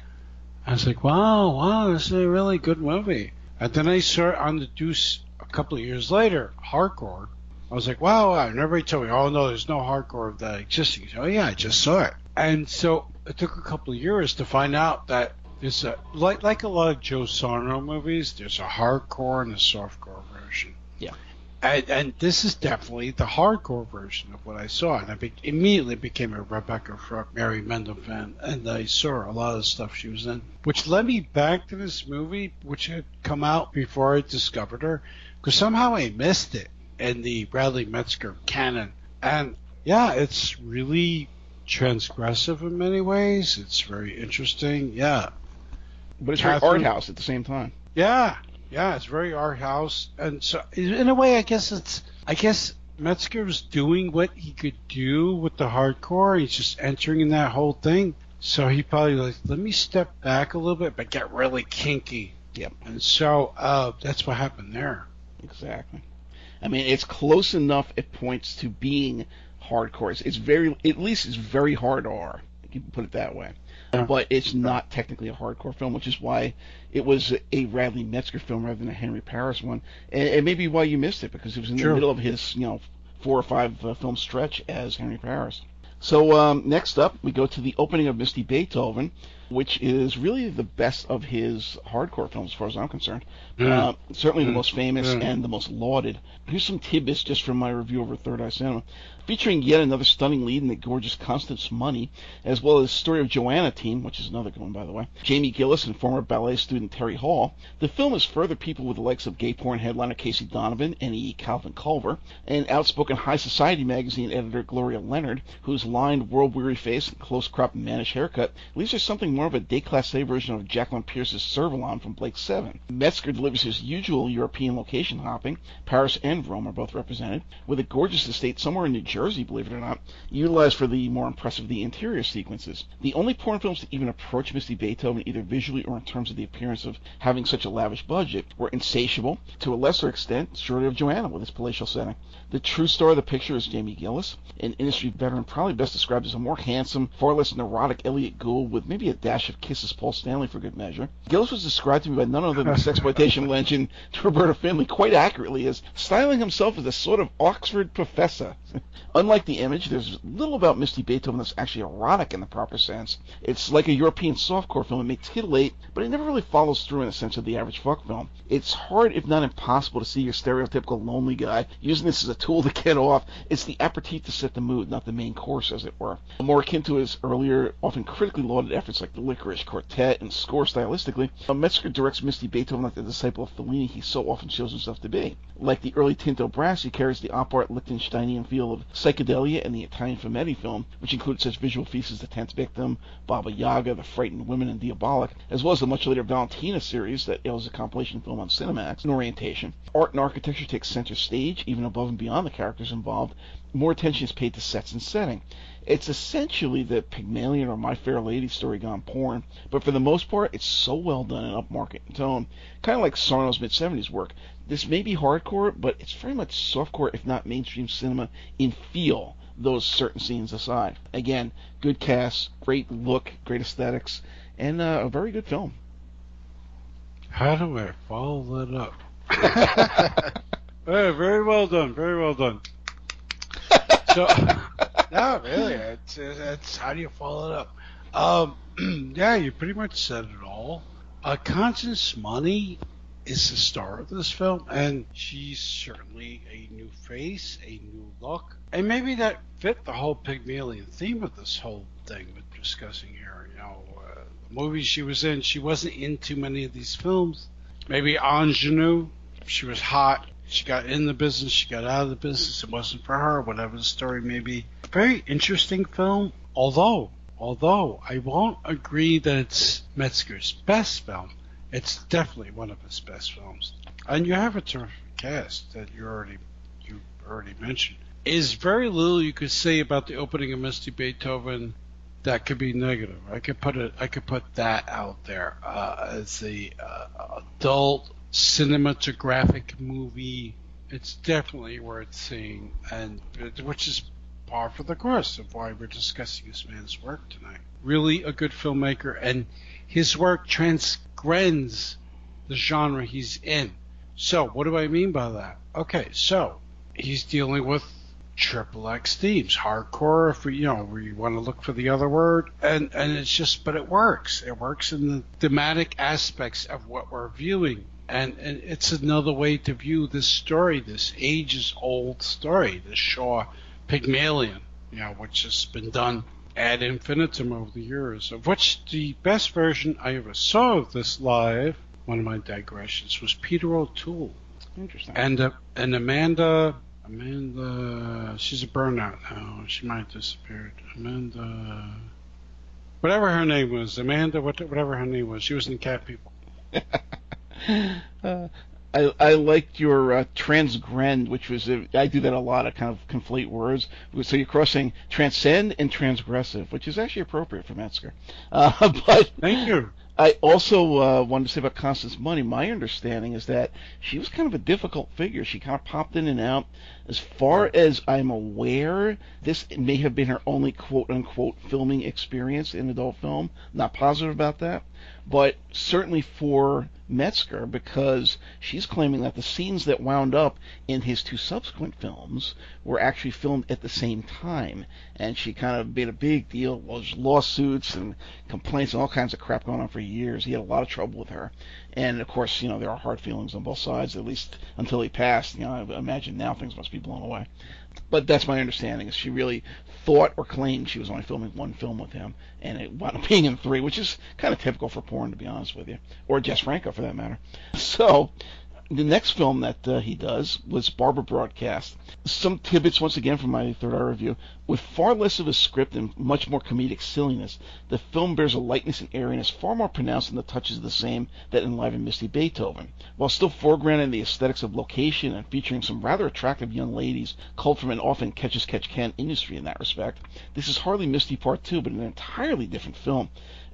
I was like, wow, wow, this is a really good movie. And then I saw it on the Deuce a couple of years later, hardcore. I was like, wow, wow. And everybody told me, oh no, there's no hardcore of that existing. Oh yeah, I just saw it. And so it took a couple of years to find out that there's a like like a lot of Joe Sarno movies. There's a hardcore and a softcore version.
Yeah.
And, and this is definitely the hardcore version of what I saw, and I be- immediately became a Rebecca Brooke, Mary Mendum fan, and I saw a lot of the stuff she was in, which led me back to this movie, which had come out before I discovered her, because somehow I missed it in the Radley Metzger canon. And yeah, it's really transgressive in many ways. It's very interesting. Yeah.
But it's
Catherine-
very art house at the same time.
Yeah. Yeah, it's very art house. And so in a way I guess it's I guess Metzger was doing what he could do with the hardcore. He's just entering in that whole thing. So he probably like, let me step back a little bit, but get really kinky.
Yep.
And so uh, that's what happened there.
Exactly. I mean, it's close enough at points to being hardcore. It's, it's very, at least it's very hard R. You can put it that way. But it's not technically a hardcore film, which is why it was a Radley Metzger film rather than a Henry Paris one, and, and maybe why you missed it because it was in
Sure.
the middle of his, you know, four or five uh, film stretch as Henry Paris. So um, next up, we go to the opening of Misty Beethoven, which is really the best of his hardcore films, as far as I'm concerned.
Mm.
Uh, certainly the
Mm.
most famous
Mm.
and the most lauded. Here's some tidbits just from my review over Third Eye Cinema, featuring yet another stunning lead in the gorgeous Constance Money, as well as the story of Joanna Team, which is another good one, by the way, Jamie Gillis and former ballet student Terry Hall. The film is further people with the likes of gay porn headliner Casey Donovan and E. Calvin Culver, and outspoken high society magazine editor Gloria Leonard, whose lined, world-weary face and close-cropped mannish haircut leaves her something more of a déclassé version of Jacqueline Pearce's Servalan from Blake Seven. Metzger delivers his usual European location hopping. Paris and Rome are both represented, with a gorgeous estate somewhere in New Jersey, believe it or not, utilized for the more impressive the interior sequences. The only porn films to even approach Misty Beethoven, either visually or in terms of the appearance of having such a lavish budget, were Insatiable, to a lesser extent, Story of Joanna with its palatial setting. The true star of the picture is Jamie Gillis, an industry veteran probably best described as a more handsome, far less neurotic Elliot Gould with maybe a dash of KISS's Paul Stanley for good measure. Gillis was described to me by none other than the exploitation legend Roberta Findlay quite accurately as styling himself as a sort of Oxford professor. Unlike the image, there's little about Misty Beethoven that's actually erotic in the proper sense. It's like a European softcore film. It may titillate, but it never really follows through in the sense of the average fuck film. It's hard, if not impossible, to see your stereotypical lonely guy using this as a tool to get off. It's the aperitif to set the mood, not the main course, as it were. More akin to his earlier, often critically lauded efforts like the Lickerish Quartet and Score stylistically, Metzger directs Misty Beethoven like the disciple of Fellini he so often shows himself to be. Like the early Tinto Brass, he carries the op art Lichtensteinian feel of psychedelia and the Italian fumetti film, which includes such visual feasts as The Tenth Victim, Baba Yaga, The Frightened Women, and Diabolik, as well as the much later Valentina series that was a compilation film on Cinemax in orientation. Art and architecture take center stage, even above and beyond the characters involved. More attention is paid to sets and setting. It's essentially the Pygmalion or My Fair Lady story gone porn, but for the most part, it's so well done and upmarket in tone, kind of like Sarno's mid 70s work. This may be hardcore, but it's very much softcore, if not mainstream cinema in feel, those certain scenes aside. Again, good cast, great look, great aesthetics, and uh, a very good film.
How do I follow that up? hey, very well done, very well done. So, no, really, it's, it's how do you follow it up? Um, yeah, you pretty much said it all. Uh, Constance Money is the star of this film, and she's certainly a new face, a new look, and maybe that fit the whole Pygmalion theme of this whole thing we're discussing here. You know, uh, the movies she was in, she wasn't in too many of these films. Maybe Ingenue, she was hot. She got in the business, she got out of the business. It wasn't for her, whatever the story may be. Very interesting film, although, although I won't agree that it's Metzger's best film. It's definitely one of his best films. And you have a terrific cast that you already you already mentioned. Is very little you could say about the opening of Misty Beethoven that could be negative. I could put it I could put that out there uh, as the uh, adult cinematographic movie. It's definitely worth seeing, and which is par for the course of why we're discussing this man's work tonight. Really a good filmmaker, and his work transcends the genre he's in. So, what do I mean by that? Okay, so he's dealing with triple X themes, hardcore. If we, you know, we want to look for the other word, and and it's just, but it works. It works in the thematic aspects of what we're viewing, and and it's another way to view this story, this ages old story, the Shaw Pygmalion, you know, which has been done ad infinitum over the years, of which the best version I ever saw of this live, one of my digressions, was Peter O'Toole.
Interesting.
And uh, and Amanda, Amanda, she's a burnout now. She might have disappeared. Amanda, whatever her name was, Amanda, whatever her name was, she was in Cat People.
uh, I, I liked your uh, transgrend, which was a, I do that a lot. I kind of conflate words. So you're crossing transcend and transgressive, which is actually appropriate for Metzger. Uh, but
thank you.
I also uh, wanted to say about Constance Money. My understanding is that she was kind of a difficult figure. She kind of popped in and out. As far as I'm aware, this may have been her only quote unquote filming experience in adult film. Not positive about that, but certainly for Metzger because she's claiming that the scenes that wound up in his two subsequent films were actually filmed at the same time. And she kind of made a big deal. Well, there's lawsuits and complaints and all kinds of crap going on for years. He had a lot of trouble with her. And of course, you know, there are hard feelings on both sides, at least until he passed. You know, I imagine now things must be blown away. But that's my understanding. She really thought or claimed she was only filming one film with him, and it wound up being in three, which is kind of typical for porn, to be honest with you, or Jess Franco for that matter. So the next film that uh, he does was Barbara Broadcast. Some tidbits once again from my third hour review. With far less of a script and much more comedic silliness, the film bears a lightness and airiness far more pronounced than the touches of the same that enliven Misty Beethoven. While still foregrounding the aesthetics of location and featuring some rather attractive young ladies culled from an often catch-as-catch-can industry in that respect, this is hardly Misty Part 2, but an entirely different film.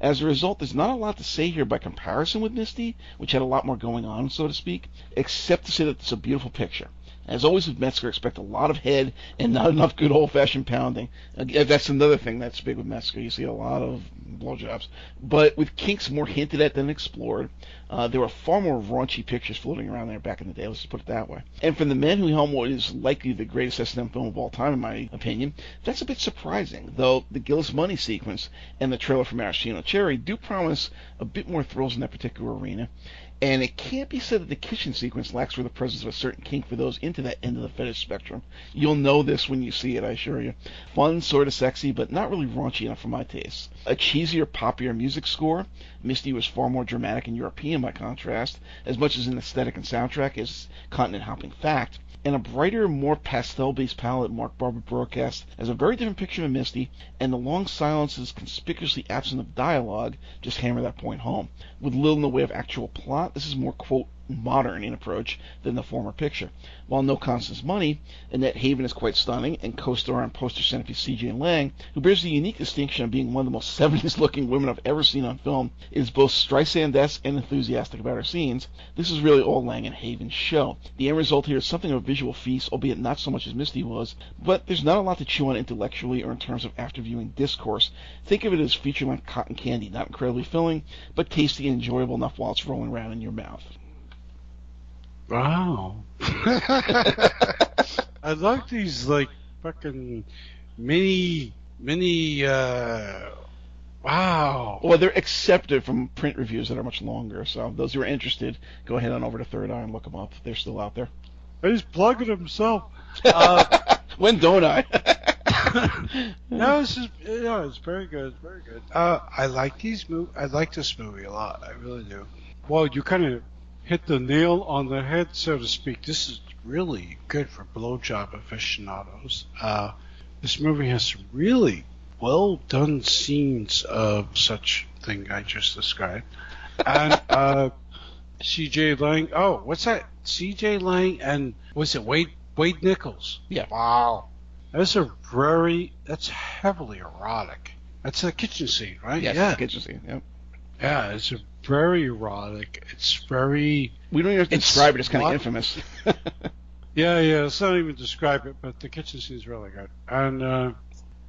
As a result, there's not a lot to say here by comparison with Misty, which had a lot more going on, so to speak, except to say that it's a beautiful picture. As always with Metzger, expect a lot of head and not enough good old-fashioned pounding. That's another thing that's big with Metzger. You see a lot of blowjobs. But with kinks more hinted at than explored, uh, there were far more raunchy pictures floating around there back in the day. Let's just put it that way. And from the man who helmed what is likely the greatest S&M film of all time, in my opinion, that's a bit surprising. Though the Gillis Money sequence and the trailer for Maraschino Cherry do promise a bit more thrills in that particular arena. And it can't be said that the kitchen sequence lacks for the presence of a certain kink for those into that end of the fetish spectrum. You'll know this when you see it, I assure you. Fun, sort of sexy, but not really raunchy enough for my taste. A cheesier, poppier music score. Misty was far more dramatic and European by contrast, as much as an aesthetic and soundtrack as continent hopping fact and a brighter, more pastel-based palette Mark Barbara Broadcast as a very different picture of Misty, and the long silences conspicuously absent of dialogue just hammer that point home. With little in the way of actual plot, this is more, quote, modern in approach than the former picture. While No Constance Money, Annette Haven is quite stunning, and co-star and poster centerpiece C.J. Laing, who bears the unique distinction of being one of the most 70s looking women I've ever seen on film, is both Streisand-esque and enthusiastic about her scenes. This is really all Laing and Haven's show. The end result here is something of a visual feast, albeit not so much as Misty was, but there's not a lot to chew on intellectually or in terms of after viewing discourse. Think of it as feature length cotton candy, not incredibly filling, but tasty and enjoyable enough while it's rolling around in your mouth.
Wow. I like these like fucking mini mini uh wow.
Well, they're accepted from print reviews that are much longer. So those who are interested, go ahead on over to Third Eye and look them up. They're still out there.
He's plugging himself. Uh,
when don't I?
no, it's just yeah, it's very good, it's very good. Uh, I like these mov- I like this movie a lot. I really do. Well, you kind of hit the nail on the head, so to speak. This is really good for blowjob aficionados. Uh, this movie has some really well done scenes of such thing I just described. And uh, C.J. Laing. Oh, what's that? C.J. Laing and was it Wade Wade Nichols?
Yeah.
Wow. That's a very. That's heavily erotic. That's a kitchen scene, right?
Yes,
yeah.
kitchen scene. Yep.
Yeah, it's a very erotic. It's very.
We don't even have to describe it. It's kind of infamous.
Yeah, yeah. Let's not even describe it, but the kitchen scene is really good. And uh,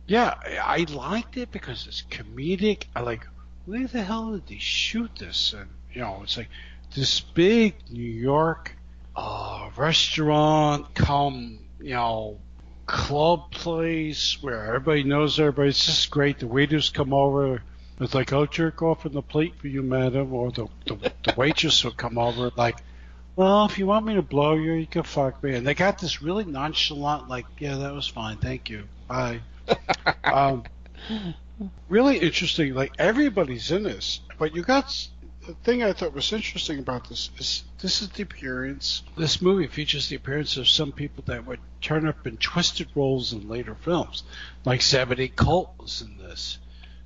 yeah, I, I liked it because it's comedic. I like, where the hell did they shoot this? And you know, it's like this big New York uh, restaurant, come you know, club place where everybody knows everybody. It's just great. The waiters come over. It's like, I'll jerk off in the plate for you, madam. Or the, the, the waitress will come over, like, well, if you want me to blow you, you can fuck me. And they got this really nonchalant, like, yeah, that was fine. Thank you. Bye. um, really interesting. Like, everybody's in this. But you got the thing I thought was interesting about this is this is the appearance. This movie features the appearance of some people that would turn up in twisted roles in later films. Like Zebedy Colt was in this.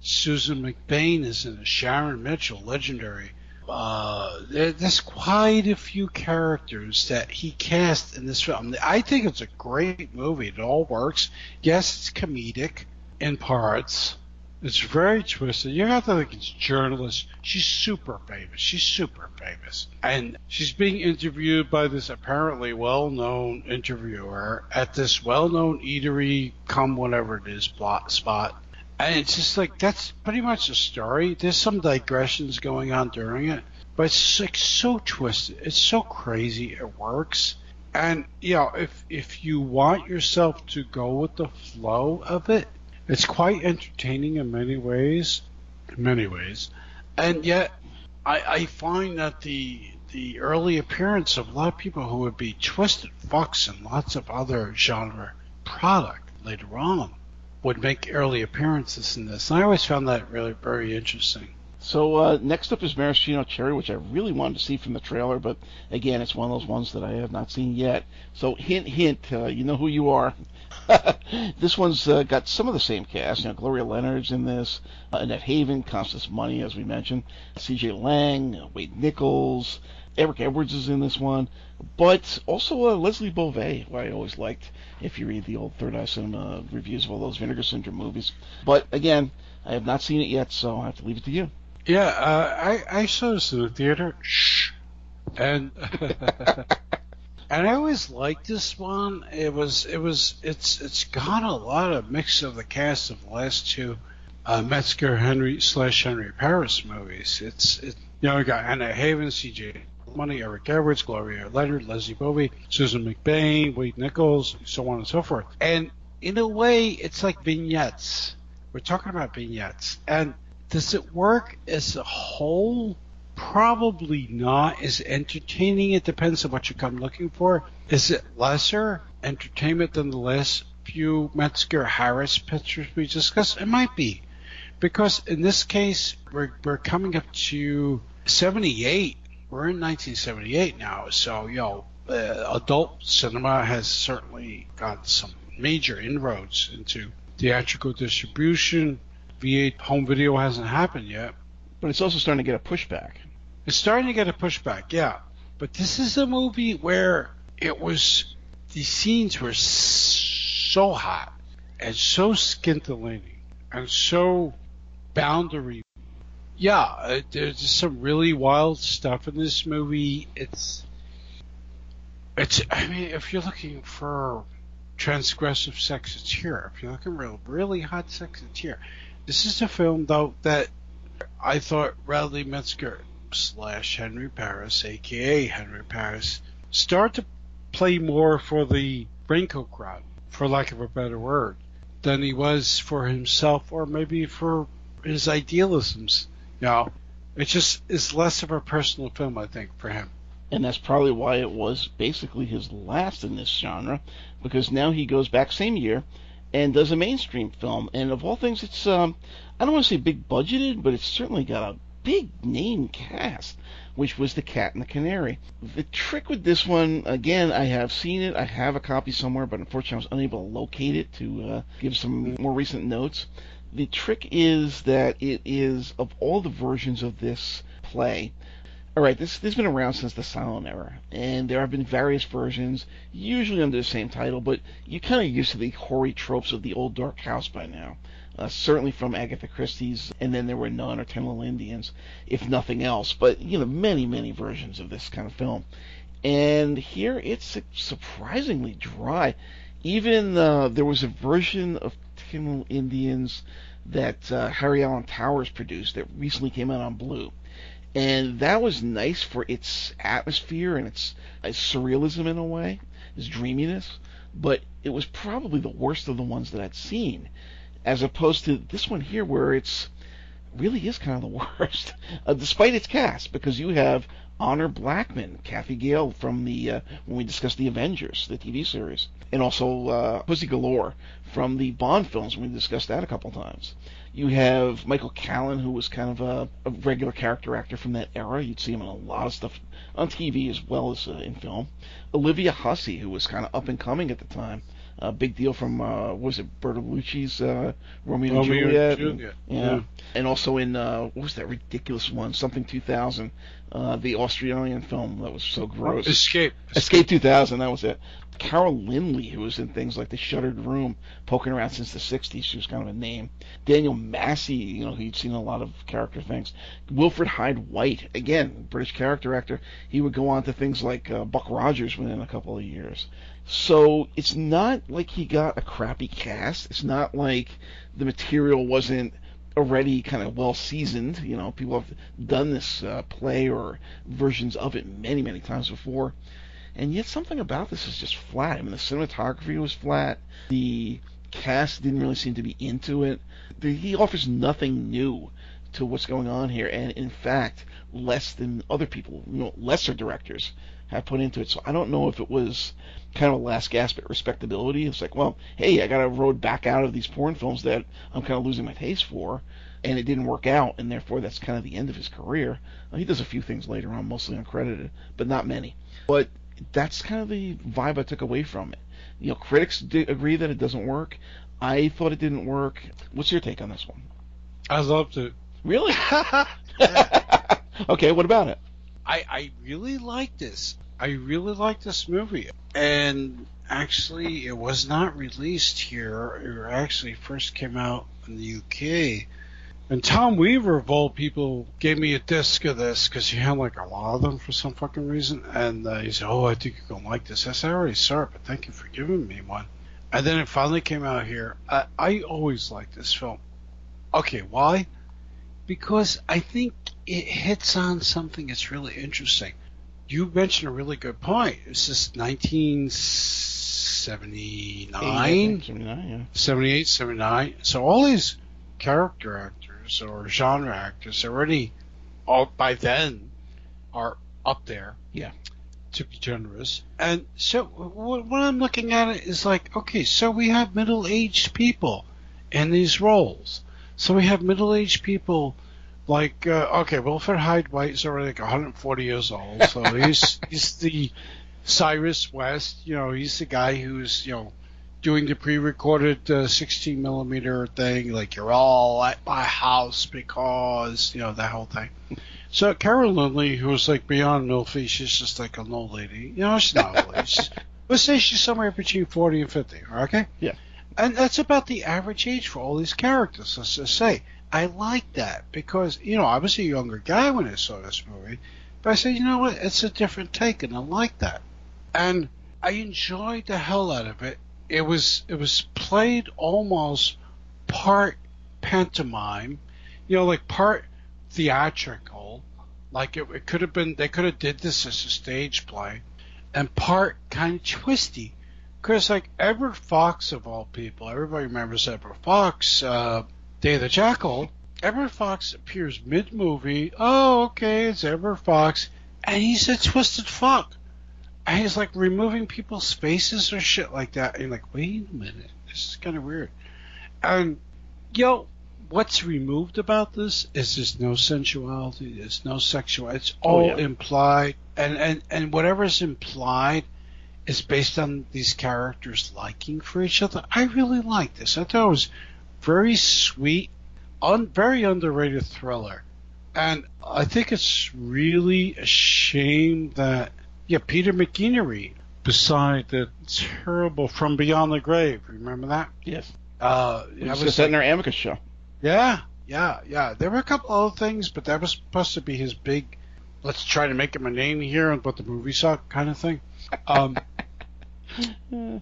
Susan McBain is in it. Sharon Mitchell, legendary. Uh, there, there's quite a few characters that he cast in this film. I think it's a great movie. It all works. Yes, it's comedic in parts. It's very twisted. You have to think it's journalist. She's super famous. She's super famous. And she's being interviewed by this apparently well-known interviewer at this well-known eatery, come whatever it is, spot. And it's just like, that's pretty much the story. There's some digressions going on during it. But it's like so twisted. It's so crazy. It works. And, you know, if, if you want yourself to go with the flow of it, it's quite entertaining in many ways, in many ways, and yet I, I find that the the early appearance of a lot of people who would be twisted fucks and lots of other genre product later on would make early appearances in this. And I always found that really very interesting.
So uh, next up is Maraschino Cherry, which I really wanted to see from the trailer, but again, it's one of those ones that I have not seen yet. So hint, hint, uh, you know who you are. this one's uh, got some of the same cast. You know, Gloria Leonard's in this, uh, Annette Haven, Constance Money, as we mentioned, C.J. Laing, Wade Nichols, Eric Edwards is in this one, but also uh, Leslie Bovee, who I always liked. If you read the old Third Eye Cinema reviews of all those Vinegar Syndrome movies, but again, I have not seen it yet, so I have to leave it to you.
Yeah, uh, I I saw this in the theater. Shh, and and I always liked this one. It was it was it's it's got a lot of mix of the cast of the last two uh, Metzger Henry slash Henry Paris movies. It's it you know we got Anna Haven, C.J. Money, Eric Edwards, Gloria Leonard, Leslie Bovee, Susan McBain, Wade Nichols, so on and so forth. And in a way, it's like vignettes. We're talking about vignettes, and does it work as a whole? probably not as entertaining. It depends on what you come looking for. Is it lesser entertainment than the last few Metzger Harris pictures we discussed? It might be. Because in this case, we're, we're coming up to 78. We're in 1978 now. So, you know, uh, adult cinema has certainly got some major inroads into theatrical distribution. V8 home video hasn't happened yet.
But it's also starting to get a pushback.
It's starting to get a pushback, yeah. But this is a movie where it was the scenes were so hot and so scintillating and so boundary. Yeah, uh, there's some really wild stuff in this movie. It's it's. I mean, if you're looking for transgressive sex, it's here. If you're looking for really hot sex, it's here. This is a film though that I thought Radley Metzger slash Henry Paris, aka Henry Paris, start to play more for the raincoat crowd, for lack of a better word, than he was for himself or maybe for his idealisms. You know, it just is less of a personal film, I think, for him.
And that's probably why it was basically his last in this genre, because now he goes back same year and does a mainstream film. And of all things, it's um, I don't want to say big budgeted, but it's certainly got a big name cast, which was The Cat and the Canary. The trick with this one, again, I have seen it. I have a copy somewhere, but unfortunately, I was unable to locate it to uh, give some more recent notes. The trick is that it is of all the versions of this play. All right, this this has been around since the silent era, and there have been various versions, usually under the same title, but you're kind of used to the hoary tropes of the old dark house by now. Uh, certainly from Agatha Christie's, and then there were none or Ten Little Indians, if nothing else. But you know, many many versions of this kind of film, and here it's surprisingly dry. Even uh, there was a version of Little Indians that uh, Harry Alan Towers produced that recently came out on Blue. And that was nice for its atmosphere and its, its surrealism in a way, its dreaminess. But it was probably the worst of the ones that I'd seen, as opposed to this one here, where it's really is kind of the worst, uh, despite its cast, because you have Honor Blackman, Cathy Gale from the uh, when we discussed the Avengers, the TV series, and also uh, Pussy Galore from the Bond films we discussed that a couple times. You have Michael Callan, who was kind of a, a, regular character actor from that era. You'd see him in a lot of stuff on TV as well as uh, in film. Olivia Hussey, who was kind of up and coming at the time. A big deal from uh, was it Bertolucci's uh, Romeo,
Romeo
and Juliet?
and Juliet.
yeah.
Yeah.
and also in uh, what was that ridiculous one? Something 2000, uh, the Australian film that was so gross.
Escape.
Escape 2000, that was it. Carol Lynley, who was in things like The Shuttered Room, poking around since the 60s, she was kind of a name. Daniel Massey, you know, he'd seen a lot of character things. Wilfrid Hyde White, again, British character actor. He would go on to things like uh, Buck Rogers within a couple of years. So it's not like he got a crappy cast. It's not like the material wasn't already kind of well seasoned. You know, people have done this uh, play or versions of it many, many times before. And yet something about this is just flat. I mean, the cinematography was flat. The cast didn't really seem to be into it. He offers nothing new to what's going on here, and in fact, less than other people, you know, lesser directors have put into it. So I don't know if it was kind of a last gasp at respectability. It's like, well, hey, I got to road back out of these porn films that I'm kind of losing my taste for, and it didn't work out, and therefore that's kind of the end of his career. he does a few things later on, mostly uncredited, but not many. But that's kind of the vibe I took away from it. You know, critics agree that it doesn't work. I thought it didn't work. What's your take on this one?
I loved it.
Really? okay, what about it?
I, I really like this. I really like this movie. And actually, it was not released here. It actually first came out in the UK. And Tom Weaver, of all people, gave me a disc of this because he had like a lot of them for some fucking reason. And uh, he said, Oh, I think you're going to like this. I said, I already saw it, but thank you for giving me one. And then it finally came out here. I, I always liked this film. Okay, why? Because I think it hits on something that's really interesting. You mentioned a really good point. This is 1979,
79, yeah.
78, 79. So all these character actors or genre actors already all by then are up there.
Yeah.
To be generous. And so what, I'm looking at is like, okay, so we have middle aged people in these roles. So we have middle aged people like uh, okay, Wilfrid Hyde White is already like 140 years old, so he's he's the Cyrus West. You know, he's the guy who's you know doing the pre-recorded uh, 16 millimeter thing, like you're all at my house because you know that whole thing. So Carol Lynley, who's like beyond milfy, she's just like an old lady. You know, she's not old. She's, let's say she's somewhere between 40 and 50. Okay.
Yeah.
And that's about the average age for all these characters. Let's just say. I like that because you know I was a younger guy when I saw this movie, but I said you know what it's a different take and I like that, and I enjoyed the hell out of it. It was it was played almost part pantomime, you know, like part theatrical, like it, it could have been they could have did this as a stage play, and part kind of twisty, because like Edward Fox of all people, everybody remembers Edward Fox. Uh, Day of the Jackal, Edward Fox appears mid movie. Oh, okay, it's Edward Fox. And he's a twisted fuck. And he's like removing people's faces or shit like that. And you're like, wait a minute. This is kind of weird. And, yo, what's removed about this is there's no sensuality, there's no sexuality. It's all oh, yeah. implied. And, and, and whatever's implied is based on these characters liking for each other. I really like this. I thought it was very sweet, un, very underrated thriller. And I think it's really a shame that, yeah, Peter McEnery, beside the terrible From Beyond the Grave, remember that?
Yes.
Uh,
we was just in our Amicus show.
Yeah, yeah, yeah. There were a couple other things, but that was supposed to be his big, let's try to make him a name here and but the movie suck kind of thing. Um,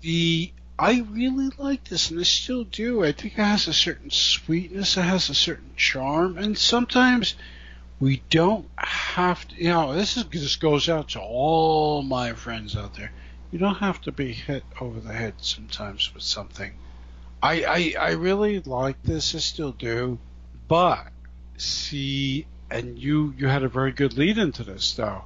the I really like this, and I still do. I think it has a certain sweetness, it has a certain charm, and sometimes we don't have to. You know, this is this goes out to all my friends out there. You don't have to be hit over the head sometimes with something. I I, I really like this. I still do, but see, and you you had a very good lead into this though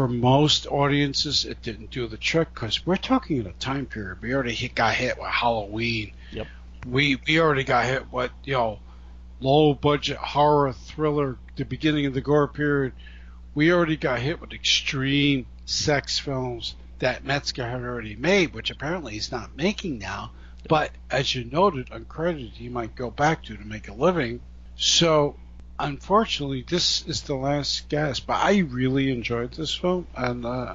for most audiences, it didn't do the trick because we're talking in a time period. We already hit, got hit with Halloween.
Yep.
We we already got hit with you know low budget horror thriller. The beginning of the gore period. We already got hit with extreme sex films that Metzger had already made, which apparently he's not making now. But as you noted, uncredited, he might go back to to make a living. So unfortunately, this is the last gasp. But I really enjoyed this film, and uh,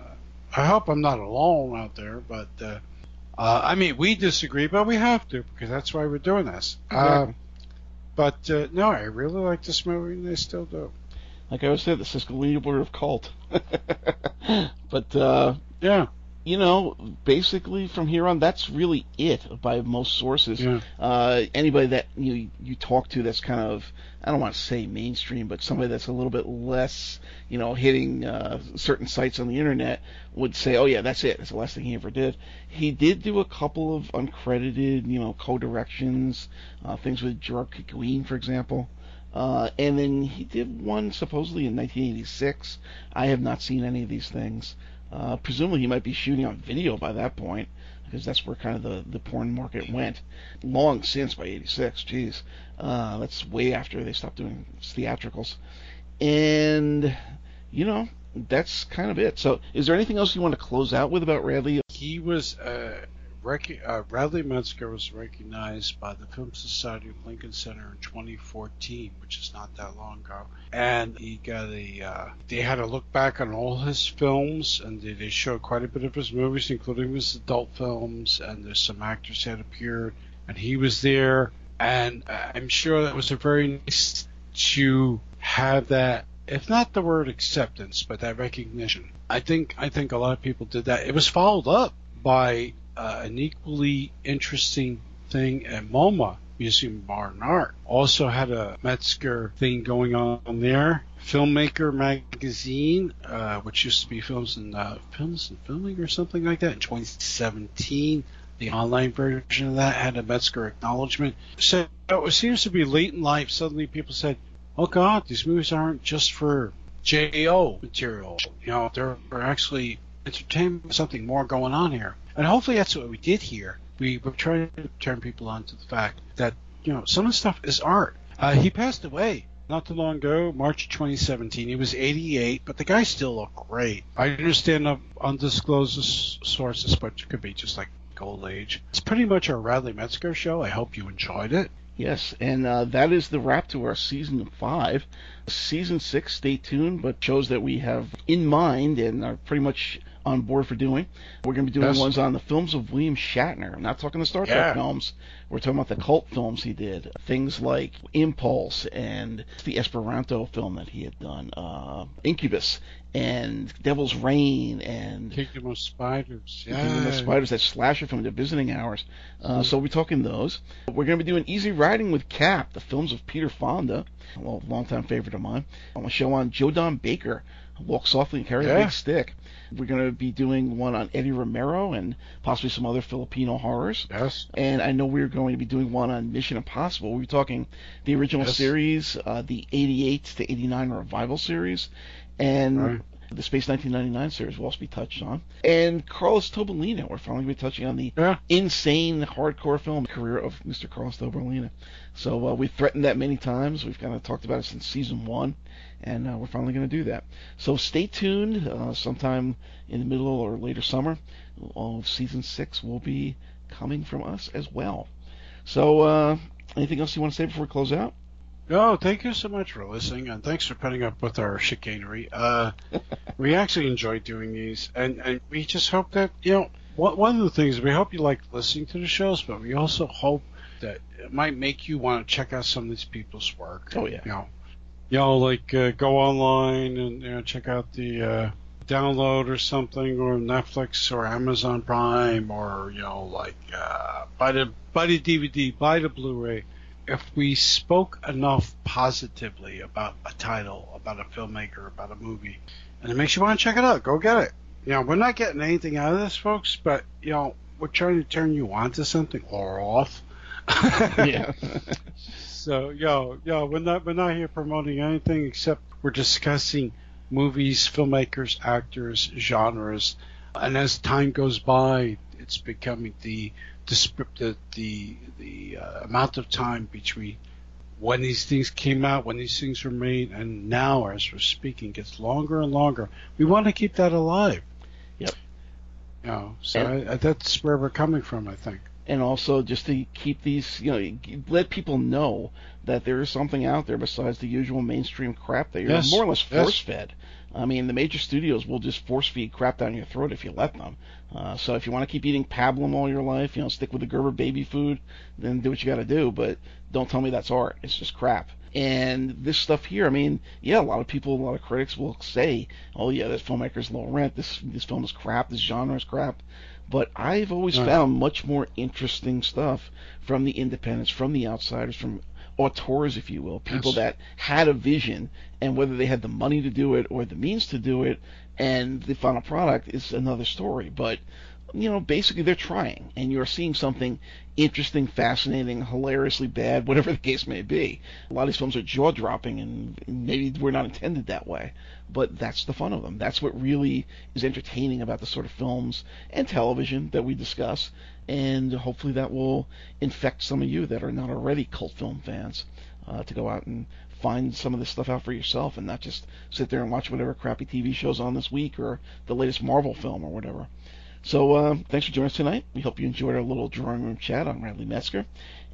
I hope I'm not alone out there. But uh, uh, I mean, we disagree, but we have to because that's why we're doing this.
Exactly.
Um, but uh, no, I really like this movie, and I still do.
Like I always said, this is the Niebler of cult. but uh,
yeah,
you know, basically from here on, that's really it by most sources.
Yeah.
Uh, anybody that you you talk to that's kind of I don't want to say mainstream, but somebody that's a little bit less, you know, hitting uh, certain sites on the internet would say, oh yeah, that's it. That's the last thing he ever did. He did do a couple of uncredited, you know, co-directions, uh, things with Gerard Kikoine, for example. Uh, and then he did one supposedly in 1986. I have not seen any of these things. Uh, presumably, he might be shooting on video by that point, because that's where kind of the, the porn market went. Long since by '86, Jeez. uh, that's way after they stopped doing theatricals. And you know, that's kind of it. So, is there anything else you want to close out with about Radley?
He was uh, rec- uh, Metzger was recognized by the Film Society of Lincoln Center in 2014, which is not that long ago. And he got a, uh, they had a look back on all his films, and they, they showed quite a bit of his movies, including his adult films, and there's some actors that appeared, and he was there. And I'm sure that was a very nice to have that if not the word acceptance, but that recognition. I think I think a lot of people did that. It was followed up by uh, an equally interesting thing at MoMA, Museum of Modern Art. Also had a Metzger thing going on there. Filmmaker magazine, uh, which used to be Films and uh, Films and Filming or something like that, in 2017. The online version of that had a Metzger acknowledgement. So it seems to be late in life. Suddenly, people said, oh God, these movies aren't just for JO material. You know, they're, actually entertainment, something more going on here. And hopefully that's what we did here. We were trying to turn people on to the fact that, you know, some of the stuff is art. Uh, he passed away not too long ago, March 2017. He was 88, but the guy still looked great. I understand of undisclosed sources, but it could be just like old age. It's pretty much our Radley Metzger show. I hope you enjoyed it.
Yes, and uh, that is the wrap to our season five. Season six, stay tuned, but shows that we have in mind and are pretty much on board for doing. We're going to be doing yes. ones on the films of William Shatner. I'm not talking the Star Trek yeah. films. We're talking about the cult films he did. Things like Impulse and the Esperanto film that he had done, uh, Incubus and Devil's Rain and
Kingdom of Spiders. Yeah.
Kingdom of Spiders, that slasher film, the visiting hours. Uh, mm-hmm. So we'll be talking those. We're going to be doing Easy Riding with Cap, the films of Peter Fonda, a longtime favorite of mine. I'm going to show on Joe Don Baker, Walk Softly and Carry yeah. a Big Stick. We're going to be doing one on Eddie Romero and possibly some other Filipino horrors.
Yes.
And I know we're going to be doing one on Mission Impossible. We are talking the original yes. series, uh, the 88 to 89 revival series, and right. the Space 1999 series will also be touched on. And Carlos Tobalina, we're finally going to be touching on the yeah. insane hardcore film career of Mr. Carlos Tobalina. So uh, we've threatened that many times. We've kind of talked about it since season one and uh, we're finally going to do that. So stay tuned. Uh, sometime in the middle or later summer all of season six will be coming from us as well. So, uh, anything else you want to say before we close out?
No, thank you so much for listening, and thanks for putting up with our chicanery. Uh, we actually enjoy doing these, and, and we just hope that, you know, one of the things, we hope you like listening to the shows, but we also hope that it might make you want to check out some of these people's work.
Oh, yeah.
You know, you know, like uh, go online and you know, check out the uh, download or something, or Netflix or Amazon Prime, or you know, like uh, buy the buy the DVD, buy the Blu-ray. If we spoke enough positively about a title, about a filmmaker, about a movie, and it makes you want to check it out, go get it. You know, we're not getting anything out of this, folks, but you know, we're trying to turn you on to something or off.
yeah.
So, yo, yo, we're not we're not here promoting anything except we're discussing movies, filmmakers, actors, genres, and as time goes by, it's becoming the the the the uh, amount of time between when these things came out, when these things were made, and now, as we're speaking, gets longer and longer. We want to keep that alive.
Yep.
You know, so I, I, that's where we're coming from, I think
and also just to keep these, you know, let people know that there is something out there besides the usual mainstream crap that you're yes. more or less force fed. Yes. I mean, the major studios will just force feed crap down your throat if you let them. Uh, so if you want to keep eating pablum all your life, you know, stick with the Gerber baby food, then do what you got to do. But don't tell me that's art. It's just crap. And this stuff here, I mean, yeah, a lot of people, a lot of critics will say, "Oh yeah, this filmmaker's low rent. This this film is crap. This genre is crap." But I've always right. found much more interesting stuff from the independents, from the outsiders, from auteurs, if you will, people yes. that had a vision, and whether they had the money to do it or the means to do it, and the final product is another story. But you know, basically they're trying, and you're seeing something interesting, fascinating, hilariously bad, whatever the case may be. A lot of these films are jaw dropping, and maybe we're not intended that way, but that's the fun of them. That's what really is entertaining about the sort of films and television that we discuss, and hopefully that will infect some of you that are not already cult film fans uh, to go out and find some of this stuff out for yourself and not just sit there and watch whatever crappy TV shows on this week or the latest Marvel film or whatever. So uh, thanks for joining us tonight. We hope you enjoyed our little drawing room chat on Radley Metzger.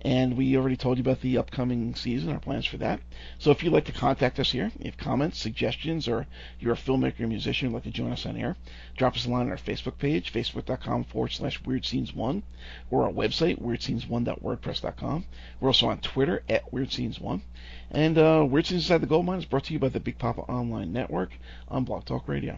And we already told you about the upcoming season, our plans for that. So if you'd like to contact us here, if comments, suggestions, or you're a filmmaker or musician who'd like to join us on air, drop us a line on our Facebook page, facebook.com forward slash Weird Scenes One, or our website, weirdscenes1.wordpress.com. We're also on Twitter at Weird Scenes One. And uh, Weird Scenes Inside the Gold Mine is brought to you by the Big Papa Online Network on Blog Talk Radio.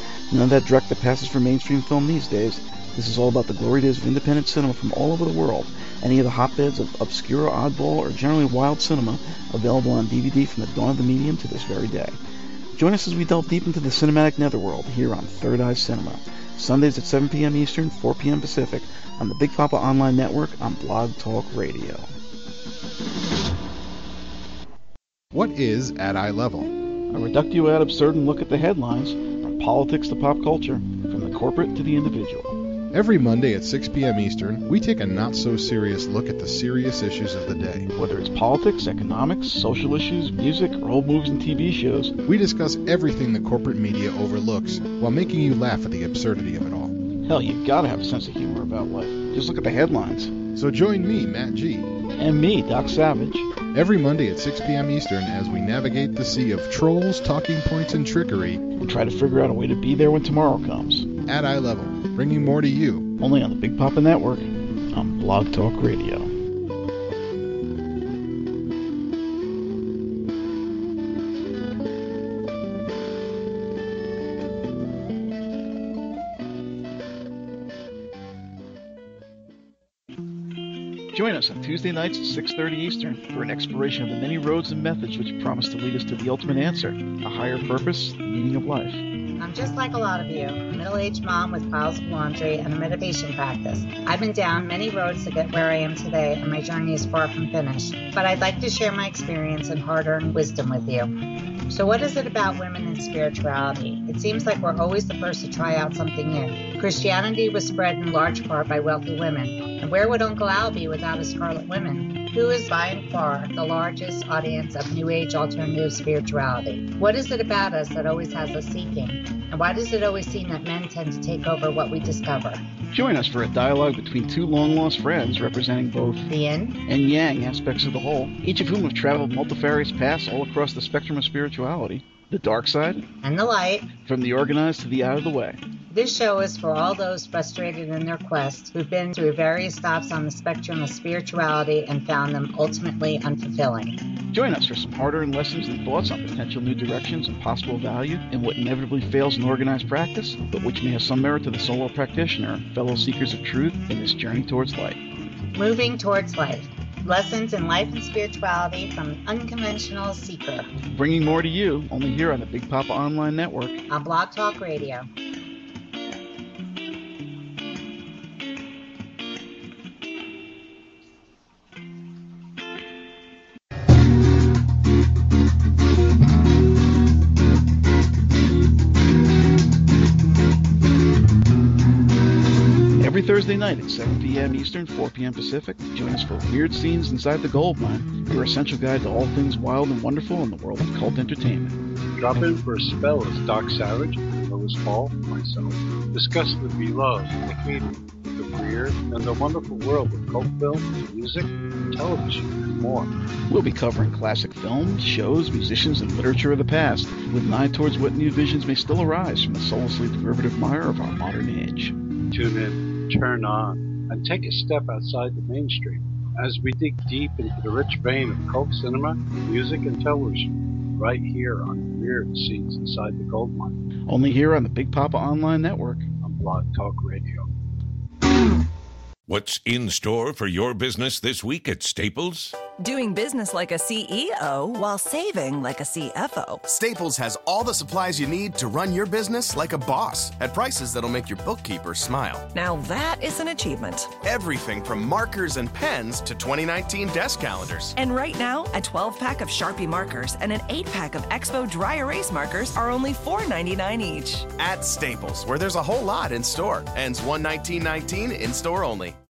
None of that dreck that passes for mainstream film these days. This is all about the glory days of independent cinema from all over the world. Any of the hotbeds of obscure, oddball, or generally wild cinema available on DVD from the dawn of the medium to this very day. Join us as we delve deep into the cinematic netherworld here on Third Eye Cinema. Sundays at 7 p.m. Eastern, 4 p.m. Pacific on the Big Papa Online Network on Blog Talk Radio.
What is at eye level?
A reductio ad absurdum look at the headlines, from politics to pop culture, from the corporate to the individual.
Every Monday at 6 p.m. Eastern, we take a not so serious look at the serious issues of the day.
Whether it's politics, economics, social issues, music, or old movies and TV shows,
We discuss everything the corporate media overlooks while making you laugh at the absurdity of it all.
hell, you've gotta have a sense of humor about life. Just look at the headlines.
So join me, Matt G,
And me, Doc Savage.
every Monday at 6 p.m. Eastern as we navigate the sea of trolls, talking points, and trickery
and try to figure out a way to be there when tomorrow comes.
at eye level, bringing more to you.
Only on the Big Papa Network on Blog Talk Radio. Join us on Tuesday nights at 6:30 Eastern for an exploration of the many roads and methods which promise to lead us to the ultimate answer, a higher purpose, the meaning of life.
I'm just like a lot of you, a middle-aged mom with piles of laundry and a meditation practice. I've been down many roads to get where I am today, and my journey is far from finished. But I'd like to share my experience and hard-earned wisdom with you. So what is it about women and spirituality? It seems like we're always the first to try out something new. Christianity was spread in large part by wealthy women. And where would Uncle Al be without his Scarlet Women? Who is by and far the largest audience of New Age alternative spirituality? What is it about us that always has us seeking? And why does it always seem that men tend to take over what we discover?
Join us for a dialogue between two long lost friends representing both
The yin
and yang aspects of the whole, each of whom have traveled multifarious paths all across the spectrum of spirituality. The dark side,
and the light.
from the organized to the out of the way.
This show is for all those frustrated in their quest who've been through various stops on the spectrum of spirituality and found them ultimately unfulfilling.
Join us for some hard earned lessons and thoughts on potential new directions and possible value in what inevitably fails in organized practice, but which may have some merit to the solo practitioner and fellow seekers of truth in this journey towards light.
Moving towards life. Lessons in life and spirituality from an unconventional seeker
Bringing more to you only here on the Big Papa Online Network.
on Blog Talk Radio.
Thursday night at 7 p.m. Eastern, 4 p.m. Pacific, join us for Weird Scenes Inside the Gold Mine, your essential guide to all things wild and wonderful in the world of cult entertainment.
Drop in for a spell as Doc Savage, Lois Hall, myself discuss the beloved, the hated, the weird, and the wonderful world of cult film, music, television, and more.
We'll be covering classic films, shows, musicians, and literature of the past, with an eye towards what new visions may still arise from the soullessly derivative mire of our modern age.
Tune in, turn on, and take a step outside the mainstream as we dig deep into the rich vein of cult cinema, music, and television, right here on Weird Scenes Inside the Gold Mine
Only here on the Big Papa Online Network.
on Blog Talk Radio.
What's in store for your business this week at Staples?
Doing business like a CEO while saving like a CFO.
Staples has all the supplies you need to run your business like a boss at prices that'll make your bookkeeper smile.
Now that is an achievement.
Everything from markers and pens to 2019 desk calendars.
And right now, a 12 pack of Sharpie markers and an 8 pack of Expo dry erase markers are only $4.99 each.
At Staples, where there's a whole lot in store. Ends 119.19 in store only.